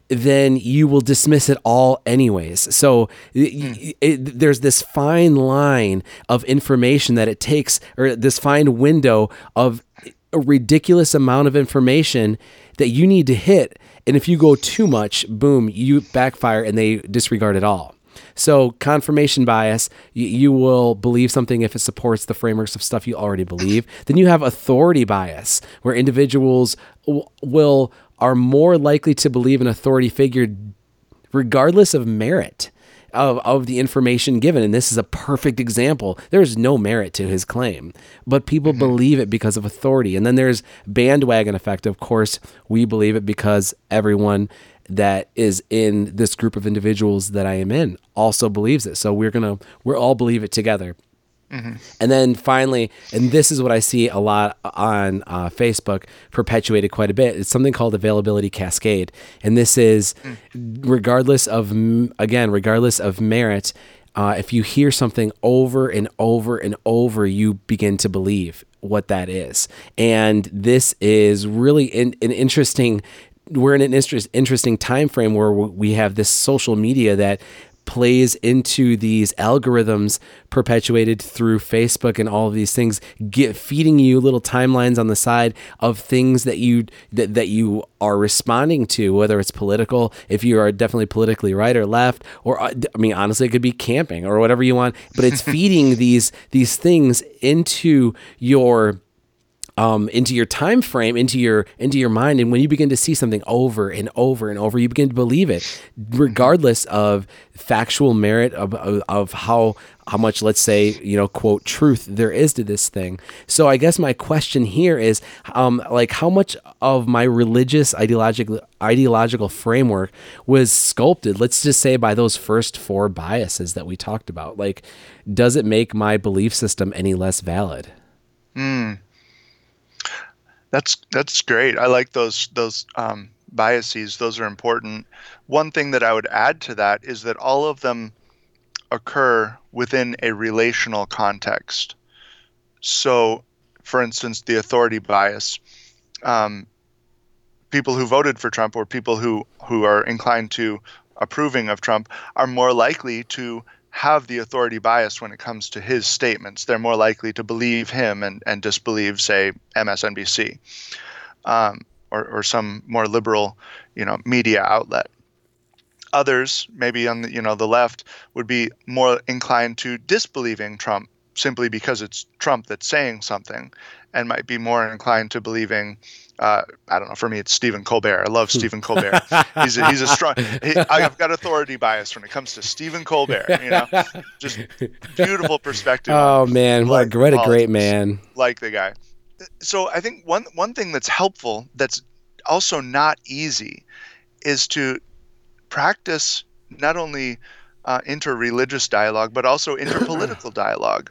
then you will dismiss it all anyways. So y- hmm. y- it, there's this fine line of information that it takes, or this fine window of a ridiculous amount of information that you need to hit. And if you go too much, boom, you backfire and they disregard it all. So, confirmation bias, you, you will believe something if it supports the frameworks of stuff you already believe. Then you have authority bias, where individuals w- will are more likely to believe an authority figure regardless of merit of, of the information given. And this is a perfect example. There's no merit to his claim, but people mm-hmm. believe it because of authority. And then there's bandwagon effect. Of course, we believe it because everyone that is in this group of individuals that I am in also believes it. So we're to, we're all believe it together. And then finally, and this is what I see a lot on uh, Facebook, perpetuated quite a bit. It's something called availability cascade, and this is regardless of again, regardless of merit. Uh, if you hear something over and over and over, you begin to believe what that is, and this is really in, an interesting. We're in an interest, interesting time frame where we have this social media that plays into these algorithms perpetuated through Facebook and all of these things, get feeding you little timelines on the side of things that you that, that you are responding to, whether it's political, if you are definitely politically right or left, or uh, I mean honestly, it could be camping or whatever you want, but it's feeding these these things into your um, into your time frame, into your into your mind, and when you begin to see something over and over and over, you begin to believe it, regardless of factual merit of, of, of how how much, let's say, you know, quote truth there is to this thing. So I guess my question here is, um, like, how much of my religious ideological ideological framework was sculpted, let's just say, by those first four biases that we talked about. Like, does it make my belief system any less valid? That's that's great. I like those those um, biases, those are important. One thing that I would add to that is that all of them occur within a relational context. So, for instance, the authority bias. Um, people who voted for Trump or people who, who are inclined to approving of Trump are more likely to have the authority bias when it comes to his statements. They're more likely to believe him and, and disbelieve, say, MSNBC um, or, or some more liberal, you know, media outlet. Others, maybe on the you know the left, would be more inclined to disbelieving Trump simply because it's Trump that's saying something, and might be more inclined to believing uh, I don't know. For me, it's Stephen Colbert. I love Stephen Colbert. He's a, he's a strong. He, I've got authority bias when it comes to Stephen Colbert. You know, just beautiful perspective. Oh man, what, what a great man! Like the guy. So I think one one thing that's helpful, that's also not easy, is to practice not only uh, interreligious dialogue but also interpolitical dialogue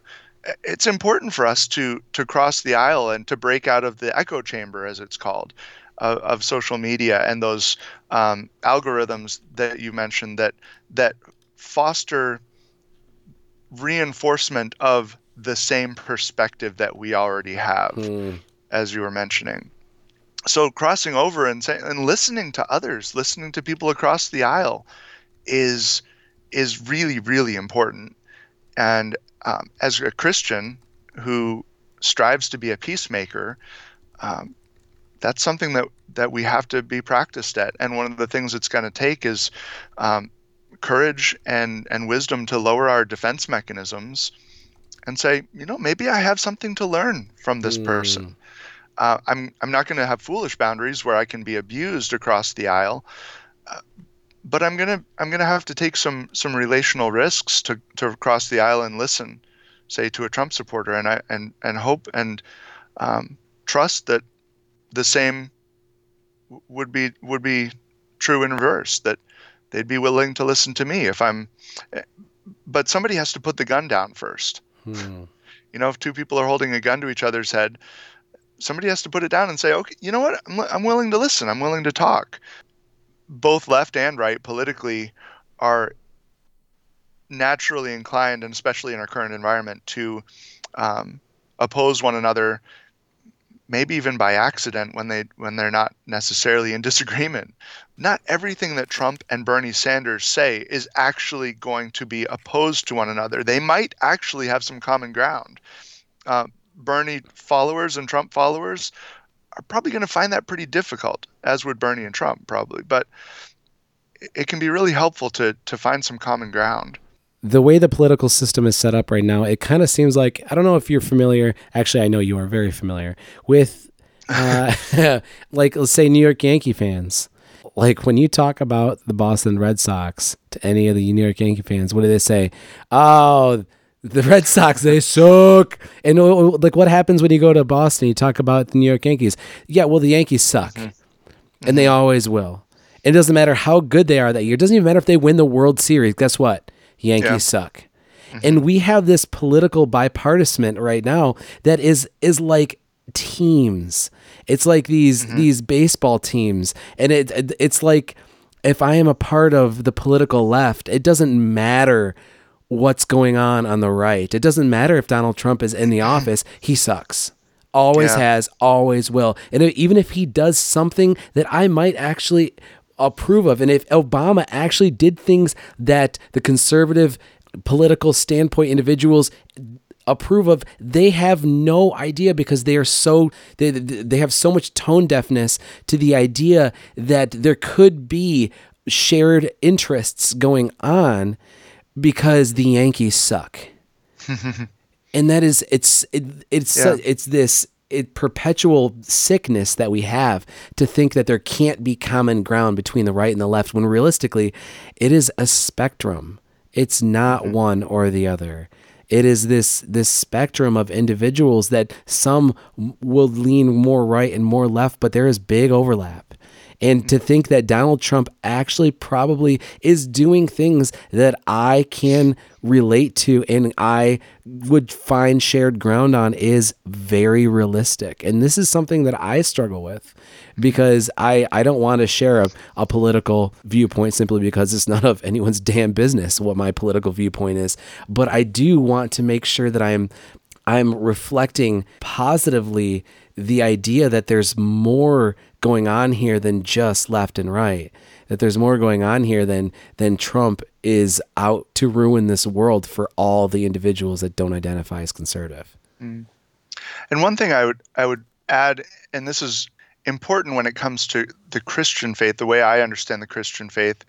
it's important for us to to cross the aisle and to break out of the echo chamber, as it's called, of, of social media and those um, algorithms that you mentioned that that foster reinforcement of the same perspective that we already have, mm. as you were mentioning. So crossing over and say, and listening to others, listening to people across the aisle, is is really really important. And um, as a Christian who strives to be a peacemaker, um, that's something that that we have to be practiced at. And one of the things it's going to take is um, courage and and wisdom to lower our defense mechanisms and say, you know, maybe I have something to learn from this mm. person. Uh, I'm I'm not going to have foolish boundaries where I can be abused across the aisle, but I'm gonna I'm gonna have to take some some relational risks to to cross the aisle and listen, say to a Trump supporter, and I and and hope and um, trust that the same would be would be true in reverse that they'd be willing to listen to me if I'm. Eh, but somebody has to put the gun down first. Hmm. You know, if two people are holding a gun to each other's head, somebody has to put it down and say, okay, you know what? I'm, I'm willing to listen. I'm willing to talk both left and right politically are naturally inclined, and especially in our current environment, to um, oppose one another, maybe even by accident when they when they're not necessarily in disagreement. Not everything that Trump and Bernie Sanders say is actually going to be opposed to one another. They might actually have some common ground. Uh, Bernie followers and Trump followers are probably going to find that pretty difficult, as would Bernie and Trump probably. But it can be really helpful to to find some common ground. The way the political system is set up right now, it kind of seems like I don't know if you're familiar. Actually, I know you are very familiar with, uh, like let's say New York Yankee fans. Like when you talk about the Boston Red Sox to any of the New York Yankee fans, what do they say? Oh, the Red Sox, they suck. And uh, like, what happens when you go to Boston? You talk about the New York Yankees. Yeah, well, the Yankees suck, mm-hmm. and they always will. It doesn't matter how good they are that year. It doesn't even matter if they win the World Series. Guess what? Yankees yeah. suck. Mm-hmm. And we have this political bipartisan right now that is is like teams. It's like these mm-hmm. these baseball teams, and it it's like if I am a part of the political left, it doesn't matter what's going on on the right. It doesn't matter if Donald Trump is in the office, he sucks. Always yeah. has, always will. And even if he does something that I might actually approve of, and if Obama actually did things that the conservative political standpoint individuals approve of they have no idea because they are so they, they have so much tone deafness to the idea that there could be shared interests going on because the Yankees suck. and that is it's it, it's yeah. it's this it, perpetual sickness that we have to think that there can't be common ground between the right and the left when realistically it is a spectrum. It's not mm-hmm. one or the other. It is this this spectrum of individuals that some will lean more right and more left, but there is big overlap. And to think that Donald Trump actually probably is doing things that I can relate to and I would find shared ground on is very realistic. And this is something that I struggle with because I, I don't want to share a, a political viewpoint simply because it's none of anyone's damn business what my political viewpoint is. But I do want to make sure that I'm I'm reflecting positively the idea that there's more going on here than just left and right. That there's more going on here than than Trump is out to ruin this world for all the individuals that don't identify as conservative. Mm. And one thing I would I would add, and this is important when it comes to the Christian faith, the way I understand the Christian faith,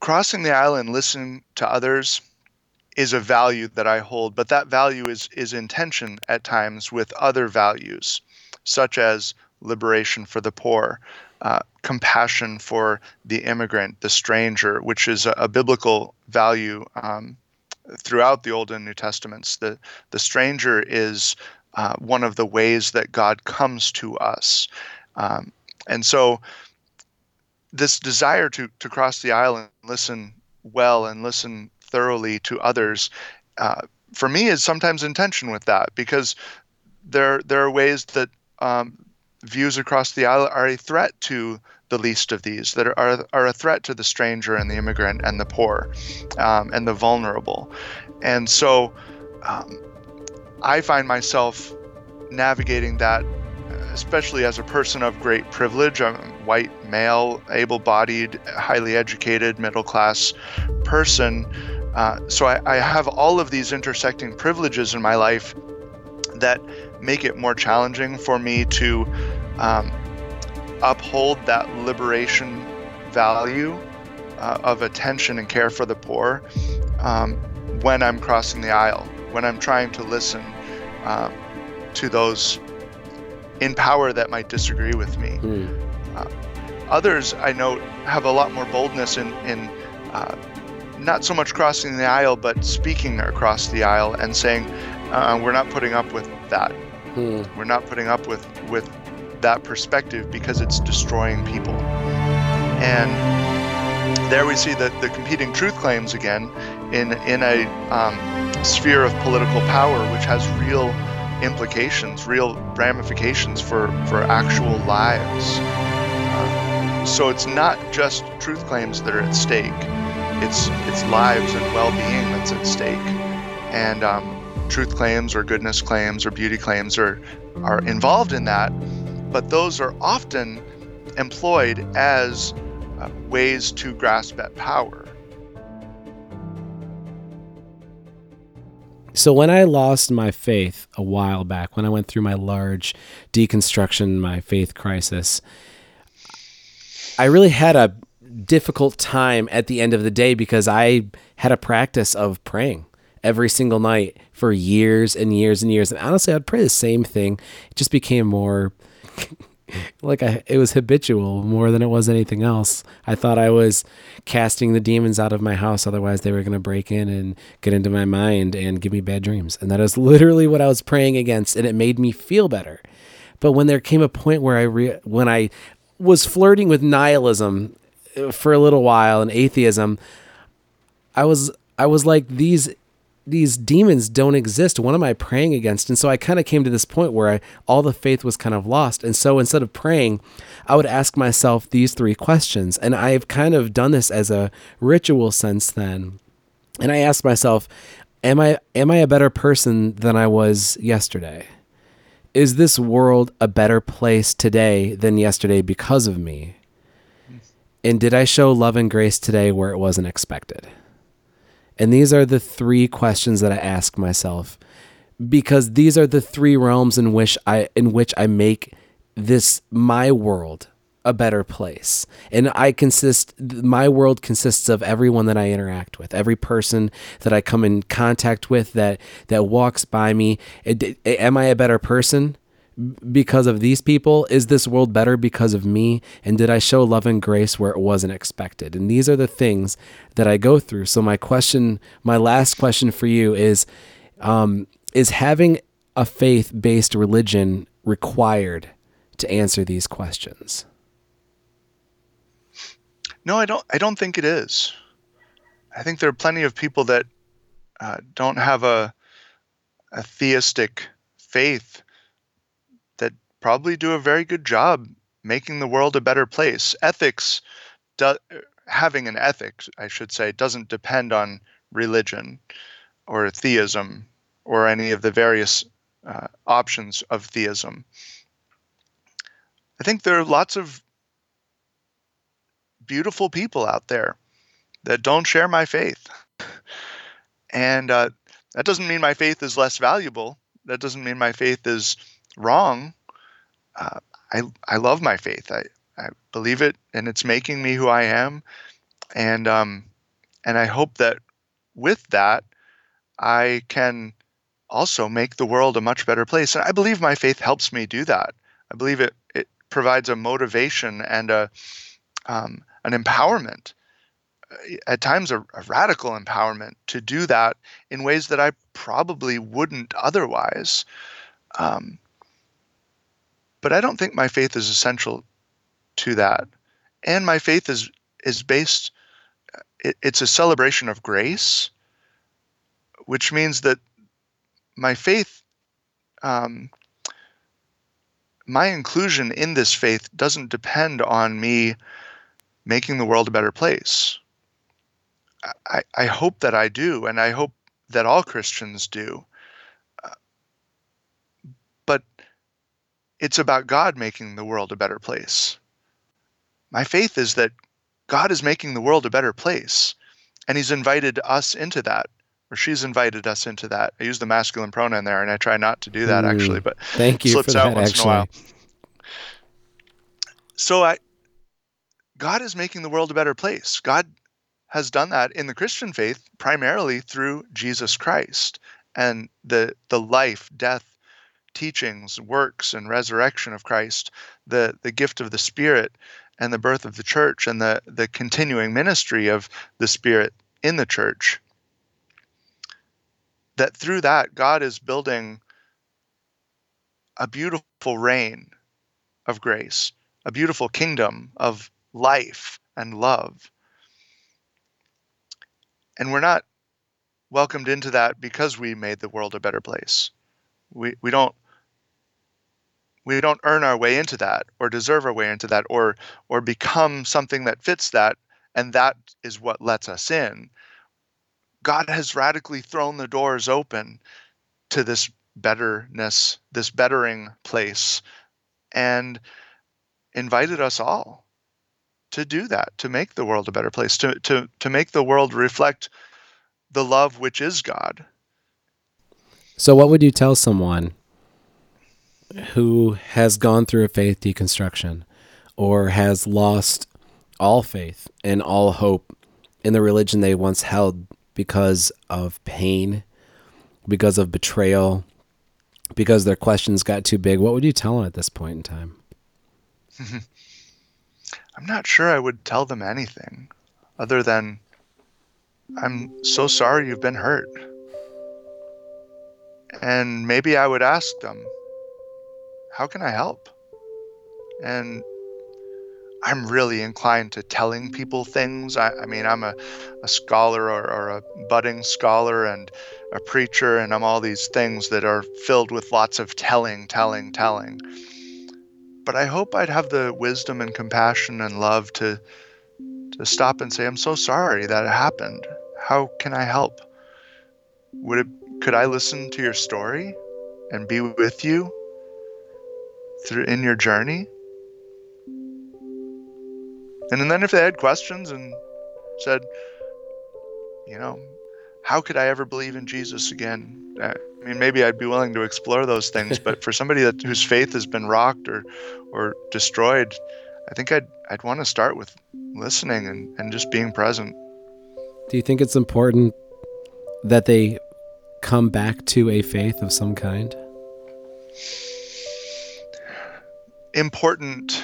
crossing the aisle and listening to others is a value that I hold, but that value is is in tension at times with other values, such as liberation for the poor, uh, compassion for the immigrant, the stranger, which is a, a biblical value um, throughout the Old and New Testaments. The the stranger is uh, one of the ways that God comes to us, um, and so this desire to to cross the aisle and listen well and listen thoroughly to others, uh, for me is sometimes in tension with that because there there are ways that um, views across the aisle are a threat to the least of these that are are a threat to the stranger and the immigrant and the poor um, and the vulnerable, and so um, I find myself navigating that especially as a person of great privilege. I'm a white, male, able bodied, highly educated, middle class person. Uh, so I, I have all of these intersecting privileges in my life that make it more challenging for me to um, uphold that liberation value uh, of attention and care for the poor um, when I'm crossing the aisle, when I'm trying to listen um, to those in power that might disagree with me. Mm. Uh, others I know have a lot more boldness in, in uh, not so much crossing the aisle, but speaking across the aisle and saying, uh, "We're not putting up with that. Hmm. We're not putting up with with that perspective because it's destroying people." And there we see the, the competing truth claims again in in a um, sphere of political power, which has real implications, real ramifications for for actual lives. Uh, so it's not just truth claims that are at stake it's it's lives and well-being that's at stake, and um, truth claims or goodness claims or beauty claims are are involved in that, but those are often employed as uh, ways to grasp at power. So when I lost my faith a while back, when I went through my large deconstruction, my faith crisis, I really had a difficult time at the end of the day because I had a practice of praying every single night for years and years and years. And honestly, I'd pray the same thing. It just became more like I, it was habitual more than it was anything else. I thought I was casting the demons out of my house, otherwise they were going to break in and get into my mind and give me bad dreams. And that is literally what I was praying against, and it made me feel better. But when there came a point where I re- when I was flirting with nihilism for a little while and atheism, I was I was like these these demons don't exist. What am I praying against? And so I kind of came to this point where I, all the faith was kind of lost. And so instead of praying, I would ask myself these three questions. And I've kind of done this as a ritual since then. And I asked myself, am I am I a better person than I was yesterday? Is this world a better place today than yesterday because of me? And did I show love and grace today where it wasn't expected? And these are the three questions that I ask myself because these are the three realms in which I in which I make this my world a better place. And I consist my world consists of everyone that I interact with, every person that I come in contact with that that walks by me. Am I a better person? Because of these people? Is this world better because of me? And did I show love and grace where it wasn't expected? And these are the things that I go through. So my question, my last question for you is, um, is having a faith-based religion required to answer these questions? No, I don't. I don't think it is. I think there are plenty of people that uh, don't have a a theistic faith probably do a very good job making the world a better place. Ethics, do, having an ethic, I should say, doesn't depend on religion or theism or any of the various uh, options of theism. I think there are lots of beautiful people out there that don't share my faith. and uh, that doesn't mean my faith is less valuable. That doesn't mean my faith is wrong. Uh, I, I love my faith. I, I believe it, and it's making me who I am. And um, and I hope that with that, I can also make the world a much better place. And I believe my faith helps me do that. I believe it it provides a motivation and a um, an empowerment, at times a, a radical empowerment to do that in ways that I probably wouldn't otherwise. Um, but I don't think my faith is essential to that, and my faith is is based. It, it's a celebration of grace, which means that my faith, um, my inclusion in this faith doesn't depend on me making the world a better place. I, I hope that I do, and I hope that all Christians do. Uh, but it's about God making the world a better place. My faith is that God is making the world a better place, and He's invited us into that, or she's invited us into that. I use the masculine pronoun there, and I try not to do that mm, actually, but thank you slips for out that, once actually. in a while. So I, God is making the world a better place. God has done that in the Christian faith primarily through Jesus Christ and the the life, death, teachings, works, and resurrection of Christ, the the gift of the Spirit, and the birth of the church, and the the continuing ministry of the Spirit in the church. That through that God is building a beautiful reign of grace, a beautiful kingdom of life and love. And we're not welcomed into that because we made the world a better place. We, we don't we don't earn our way into that or deserve our way into that or or become something that fits that and that is what lets us in god has radically thrown the doors open to this betterness this bettering place and invited us all to do that, to make the world a better place, to, to, to make the world reflect the love which is God. So, what would you tell someone who has gone through a faith deconstruction or has lost all faith and all hope in the religion they once held because of pain, because of betrayal, because their questions got too big? What would you tell them at this point in time? I'm not sure I would tell them anything other than I'm so sorry you've been hurt. And maybe I would ask them, How can I help? And I'm really inclined to telling people things. I, I mean, I'm a, a scholar or, or a budding scholar and a preacher, and I'm all these things that are filled with lots of telling, telling, telling but I hope I'd have the wisdom and compassion and love to to stop and say, "I'm so sorry that happened. How can I help? Would it could I listen to your story and be with you through in your journey?" And then if they had questions and said, you know, how could I ever believe in Jesus again? Uh, I mean, maybe I'd be willing to explore those things, but for somebody that whose faith has been rocked or or destroyed, I think I'd I'd want to start with listening and, and just being present. Do you think it's important that they come back to a faith of some kind? Important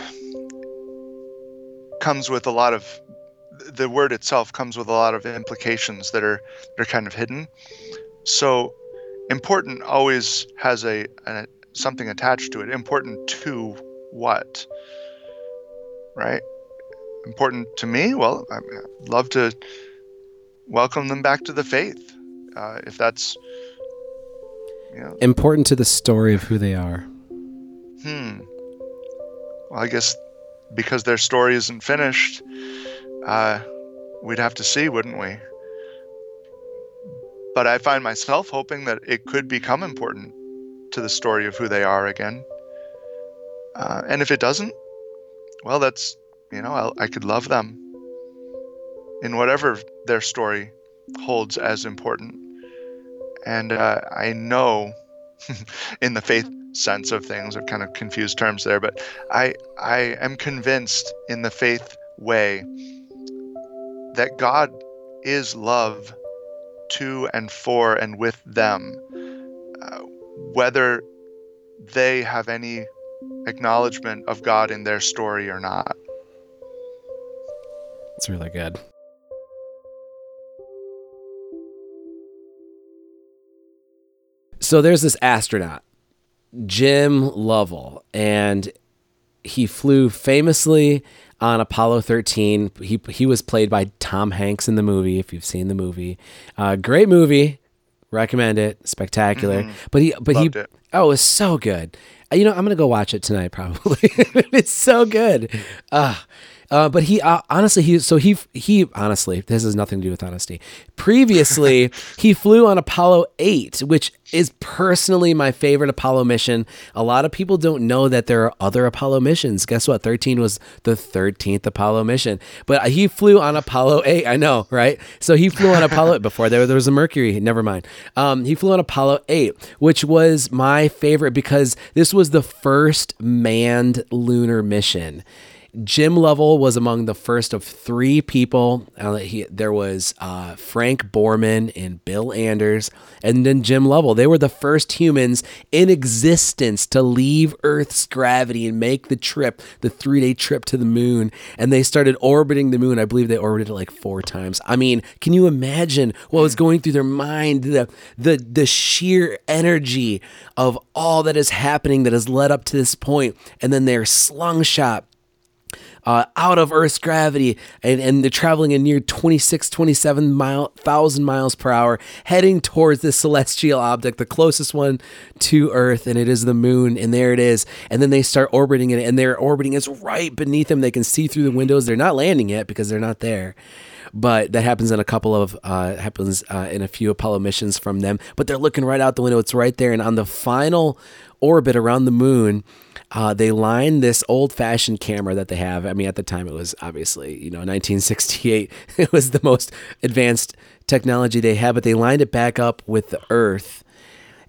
comes with a lot of the word itself comes with a lot of implications that are that are kind of hidden. So important always has a, a something attached to it. Important to what? Right? important to me, well, I'd love to welcome them back to the faith. Uh, if that's you know, important to the story of who they are. Hmm. Well, I guess because their story isn't finished, uh, we'd have to see, wouldn't we? But I find myself hoping that it could become important to the story of who they are again. Uh, and if it doesn't, well, that's, you know, I'll, I could love them in whatever their story holds as important. And uh, I know in the faith sense of things, I've kind of confused terms there, but I, I am convinced in the faith way that God is love to and for and with them, uh, whether they have any acknowledgement of God in their story or not. It's really good. So there's this astronaut, Jim Lovell, and he flew famously on Apollo 13. He he was played by Tom Hanks in the movie. If you've seen the movie, uh, great movie, recommend it, spectacular. Mm-hmm. But he but Loved he it. oh, it was so good. You know, I'm gonna go watch it tonight. Probably, it's so good. Uh, uh, but he uh, honestly, he so he he honestly, this has nothing to do with honesty. Previously, he flew on Apollo eight, which is personally my favorite Apollo mission. A lot of people don't know that there are other Apollo missions. Guess what? 13 was the 13th Apollo mission. But he flew on Apollo 8. I know, right? So he flew on Apollo before there, there was a Mercury. Never mind. Um, he flew on Apollo 8, which was my favorite because this was the first manned lunar mission. Jim Lovell was among the first of three people. Uh, he, there was uh, Frank Borman and Bill Anders, and then Jim Lovell. They were the first humans in existence to leave Earth's gravity and make the trip, the three day trip to the moon. And they started orbiting the moon. I believe they orbited it like four times. I mean, can you imagine what was going through their mind? The the the sheer energy of all that is happening that has led up to this point, and then they're slung shot uh, out of Earth's gravity, and, and they're traveling a near 26, 27 mile, thousand miles per hour, heading towards this celestial object, the closest one to Earth, and it is the moon. And there it is. And then they start orbiting it, and they're orbiting. It's right beneath them. They can see through the windows. They're not landing yet because they're not there but that happens in a couple of uh, happens uh, in a few Apollo missions from them. But they're looking right out the window; it's right there. And on the final orbit around the moon, uh, they lined this old fashioned camera that they have. I mean, at the time, it was obviously, you know, 1968. It was the most advanced technology they had, but they lined it back up with the Earth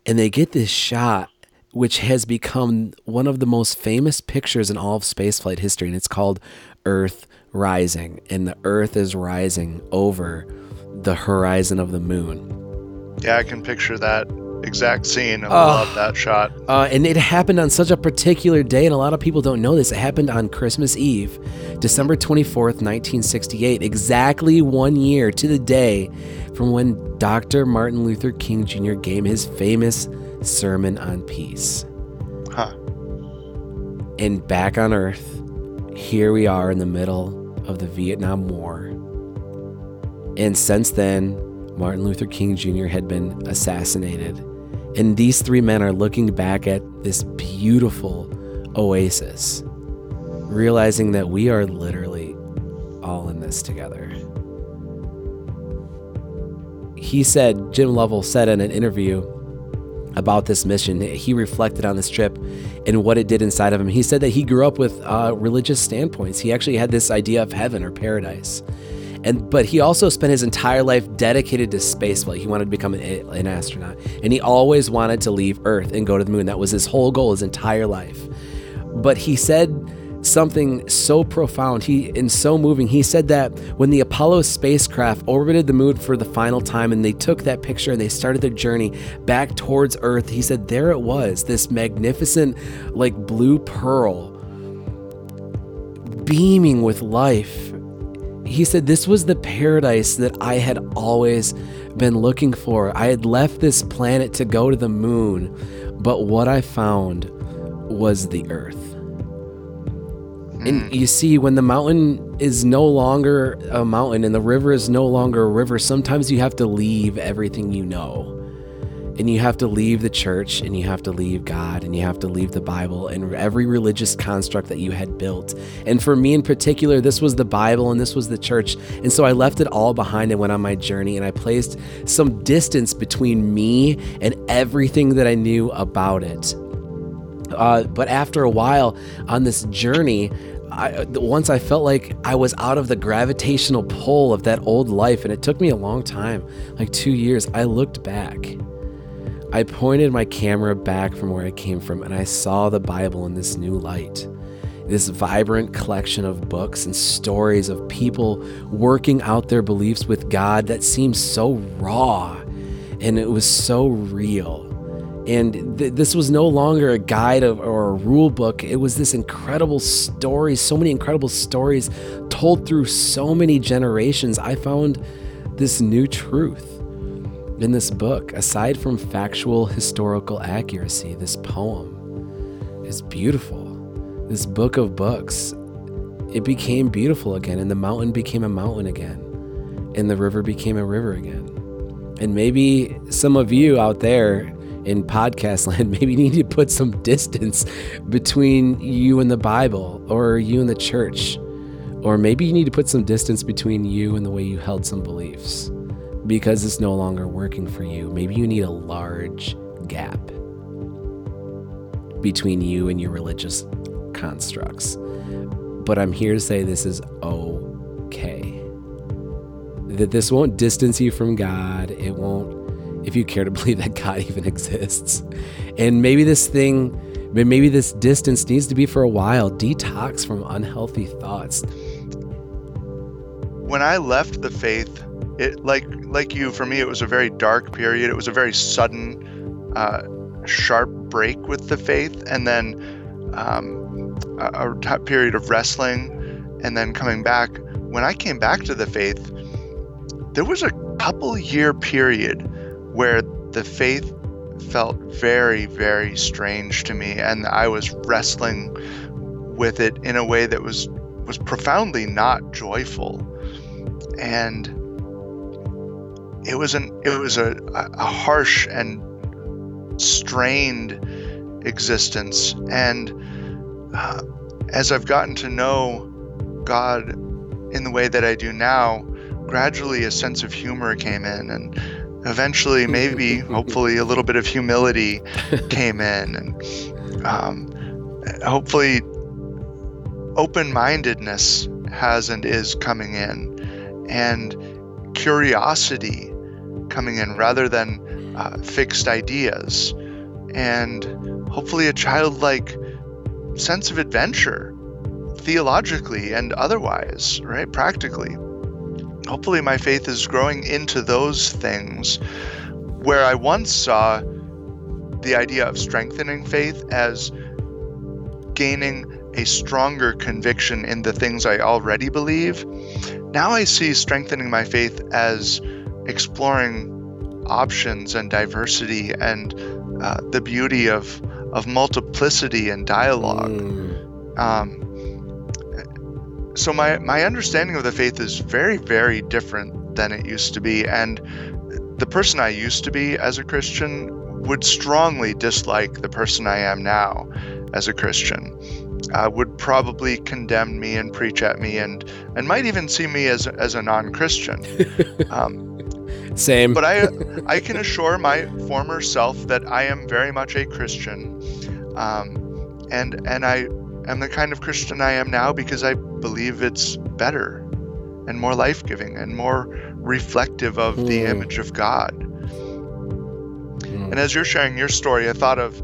and they get this shot, which has become one of the most famous pictures in all of spaceflight history. And it's called Earth Rising. And the Earth is rising over the horizon of the moon. Yeah, I can picture that exact scene. I oh, love that shot. Uh, and it happened on such a particular day, and a lot of people don't know this. It happened on Christmas Eve, December 24th, 1968, exactly one year to the day from when Dr. Martin Luther King Jr. gave his famous Sermon on Peace. Huh. And back on Earth, here we are in the middle of the Vietnam War. And since then, Martin Luther King Jr. had been assassinated and these three men are looking back at this beautiful oasis, realizing that we are literally all in this together. He said, Jim Lovell said in an interview about this mission, he reflected on this trip and what it did inside of him. He said that he grew up with uh, religious standpoints. He actually had this idea of heaven or paradise and but he also spent his entire life dedicated to spaceflight. He wanted to become an, an astronaut, and he always wanted to leave Earth and go to the moon. That was his whole goal, his entire life. But he said something so profound he and so moving he said that when the apollo spacecraft orbited the moon for the final time and they took that picture and they started their journey back towards earth he said there it was this magnificent like blue pearl beaming with life he said this was the paradise that I had always been looking for. I had left this planet to go to the moon, but what I found was the earth. And hmm. you see, when the mountain is no longer a mountain and the river is no longer a river, sometimes you have to leave everything you know. And you have to leave the church and you have to leave God and you have to leave the Bible and every religious construct that you had built. And for me in particular, this was the Bible and this was the church. And so I left it all behind and went on my journey and I placed some distance between me and everything that I knew about it. Uh, but after a while on this journey, I, once I felt like I was out of the gravitational pull of that old life, and it took me a long time like two years. I looked back. I pointed my camera back from where I came from, and I saw the Bible in this new light. This vibrant collection of books and stories of people working out their beliefs with God that seemed so raw and it was so real and th- this was no longer a guide of, or a rule book. It was this incredible story, so many incredible stories told through so many generations. I found this new truth in this book. Aside from factual historical accuracy, this poem is beautiful. This book of books, it became beautiful again, and the mountain became a mountain again, and the river became a river again. And maybe some of you out there in podcast land, maybe need to put some distance between you and the Bible or you and the church. Or maybe you need to put some distance between you and the way you held some beliefs because it's no longer working for you. Maybe you need a large gap between you and your religious constructs. But I'm here to say this is okay. That this won't distance you from God. It won't if you care to believe that God even exists. And maybe this thing, maybe this distance needs to be for a while. Detox from unhealthy thoughts. When I left the faith, it like like you, for me, it was a very dark period. It was a very sudden, uh, sharp break with the faith, and then um, a, a period of wrestling, and then coming back. When I came back to the faith, there was a couple year period where the faith felt very, very strange to me, and I was wrestling with it in a way that was was profoundly not joyful, and it was an it was a, a harsh and strained existence, and uh, as I've gotten to know God in the way that I do now, gradually a sense of humor came in, and eventually maybe hopefully a little bit of humility came in and um, hopefully open-mindedness has and is coming in. And curiosity coming in rather than uh, fixed ideas and hopefully a childlike sense of adventure theologically and otherwise right practically hopefully my faith is growing into those things where I once saw the idea of strengthening faith as gaining a stronger conviction in the things I already believe. Now I see strengthening my faith as exploring options and diversity and uh, the beauty of of multiplicity and dialogue. Mm. Um, so my my understanding of the faith is very very different than it used to be and the person I used to be as a Christian would strongly dislike the person I am now as a Christian. Uh, would probably condemn me and preach at me and and might even see me as as a non-Christian. Um, Same. But I I can assure my former self that I am very much a Christian, um, and and I am the kind of Christian I am now because I believe it's better and more life giving and more reflective of mm. the hmm. image of God. Mm. And as you're sharing your story, I thought of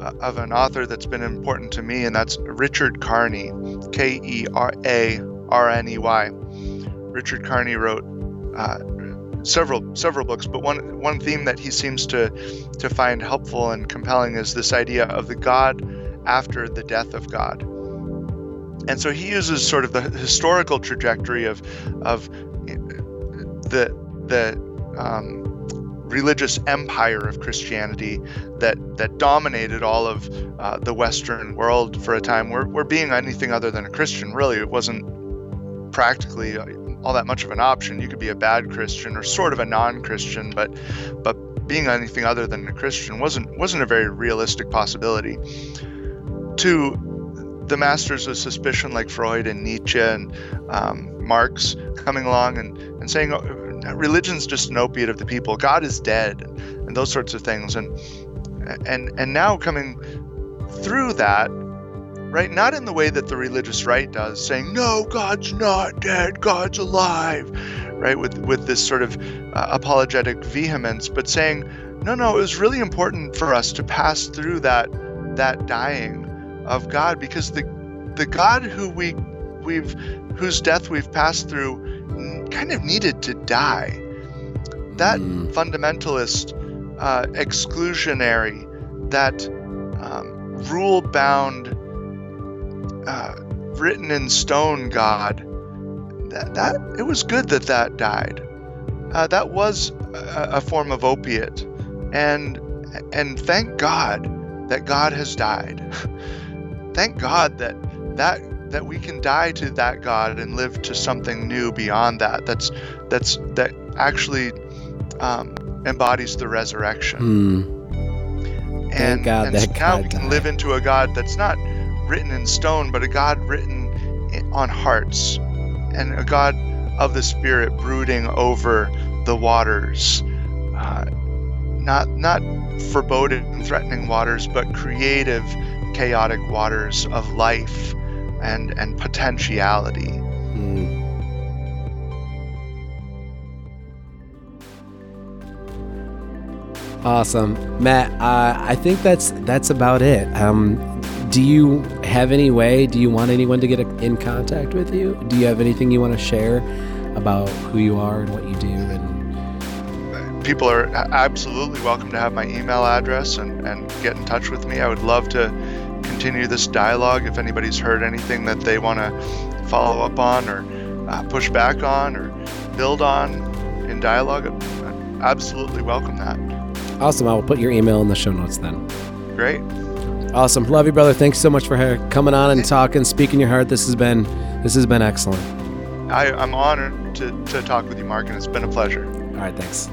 uh, of an author that's been important to me, and that's Richard Kearney, K E R A R N E Y. Richard Kearney wrote uh, several several books, but one one theme that he seems to to find helpful and compelling is this idea of the God after the death of God. And so he uses sort of the historical trajectory of of the the um, religious empire of Christianity that that dominated all of uh, the Western world for a time. Where, where being anything other than a Christian really it wasn't practically all that much of an option. You could be a bad Christian or sort of a non-Christian, but but being anything other than a Christian wasn't wasn't a very realistic possibility. To the masters of suspicion like Freud and Nietzsche and um, Marx coming along and, and saying oh, religion's just an opiate of the people, God is dead, and, and those sorts of things, and and and now coming through that right? Not in the way that the religious right does, saying, no, God's not dead, God's alive, right? With, with this sort of uh, apologetic vehemence, but saying, no, no, it was really important for us to pass through that, that dying of God because the, the God who we, we've, whose death we've passed through kind of needed to die. That mm. fundamentalist, uh, exclusionary, that um, rule bound uh, written in stone God, that, that it was good that that died. Uh, that was a, a, form of opiate, and and thank God that God has died. thank God that that that we can die to that God and live to something new beyond that. That's that's that actually um, embodies the resurrection. Mm. Thank and, God and that now God we can died. live into a God that's not written in stone, but a God written on hearts, and a God of the Spirit brooding over the waters. Uh, not not foreboding, and threatening waters, but creative, chaotic waters of life and and potentiality. Mm. Awesome, Matt. Uh, I think that's that's about it. Um, do you have any way? Do you want anyone to get in contact with you? Do you have anything you want to share about who you are and what you do? And people are absolutely welcome to have my email address and, and get in touch with me. I would love to continue this dialogue. If anybody's heard anything that they want to follow up on or uh, push back on or build on in dialogue, I'd absolutely welcome that. Awesome. I will put your email in the show notes then. Great. Awesome. Love you, brother. Thanks so much for coming on and talking, speaking your heart. This has been this has been excellent. I, I'm honored to, to talk with you, Mark, and it's been a pleasure. All right, thanks.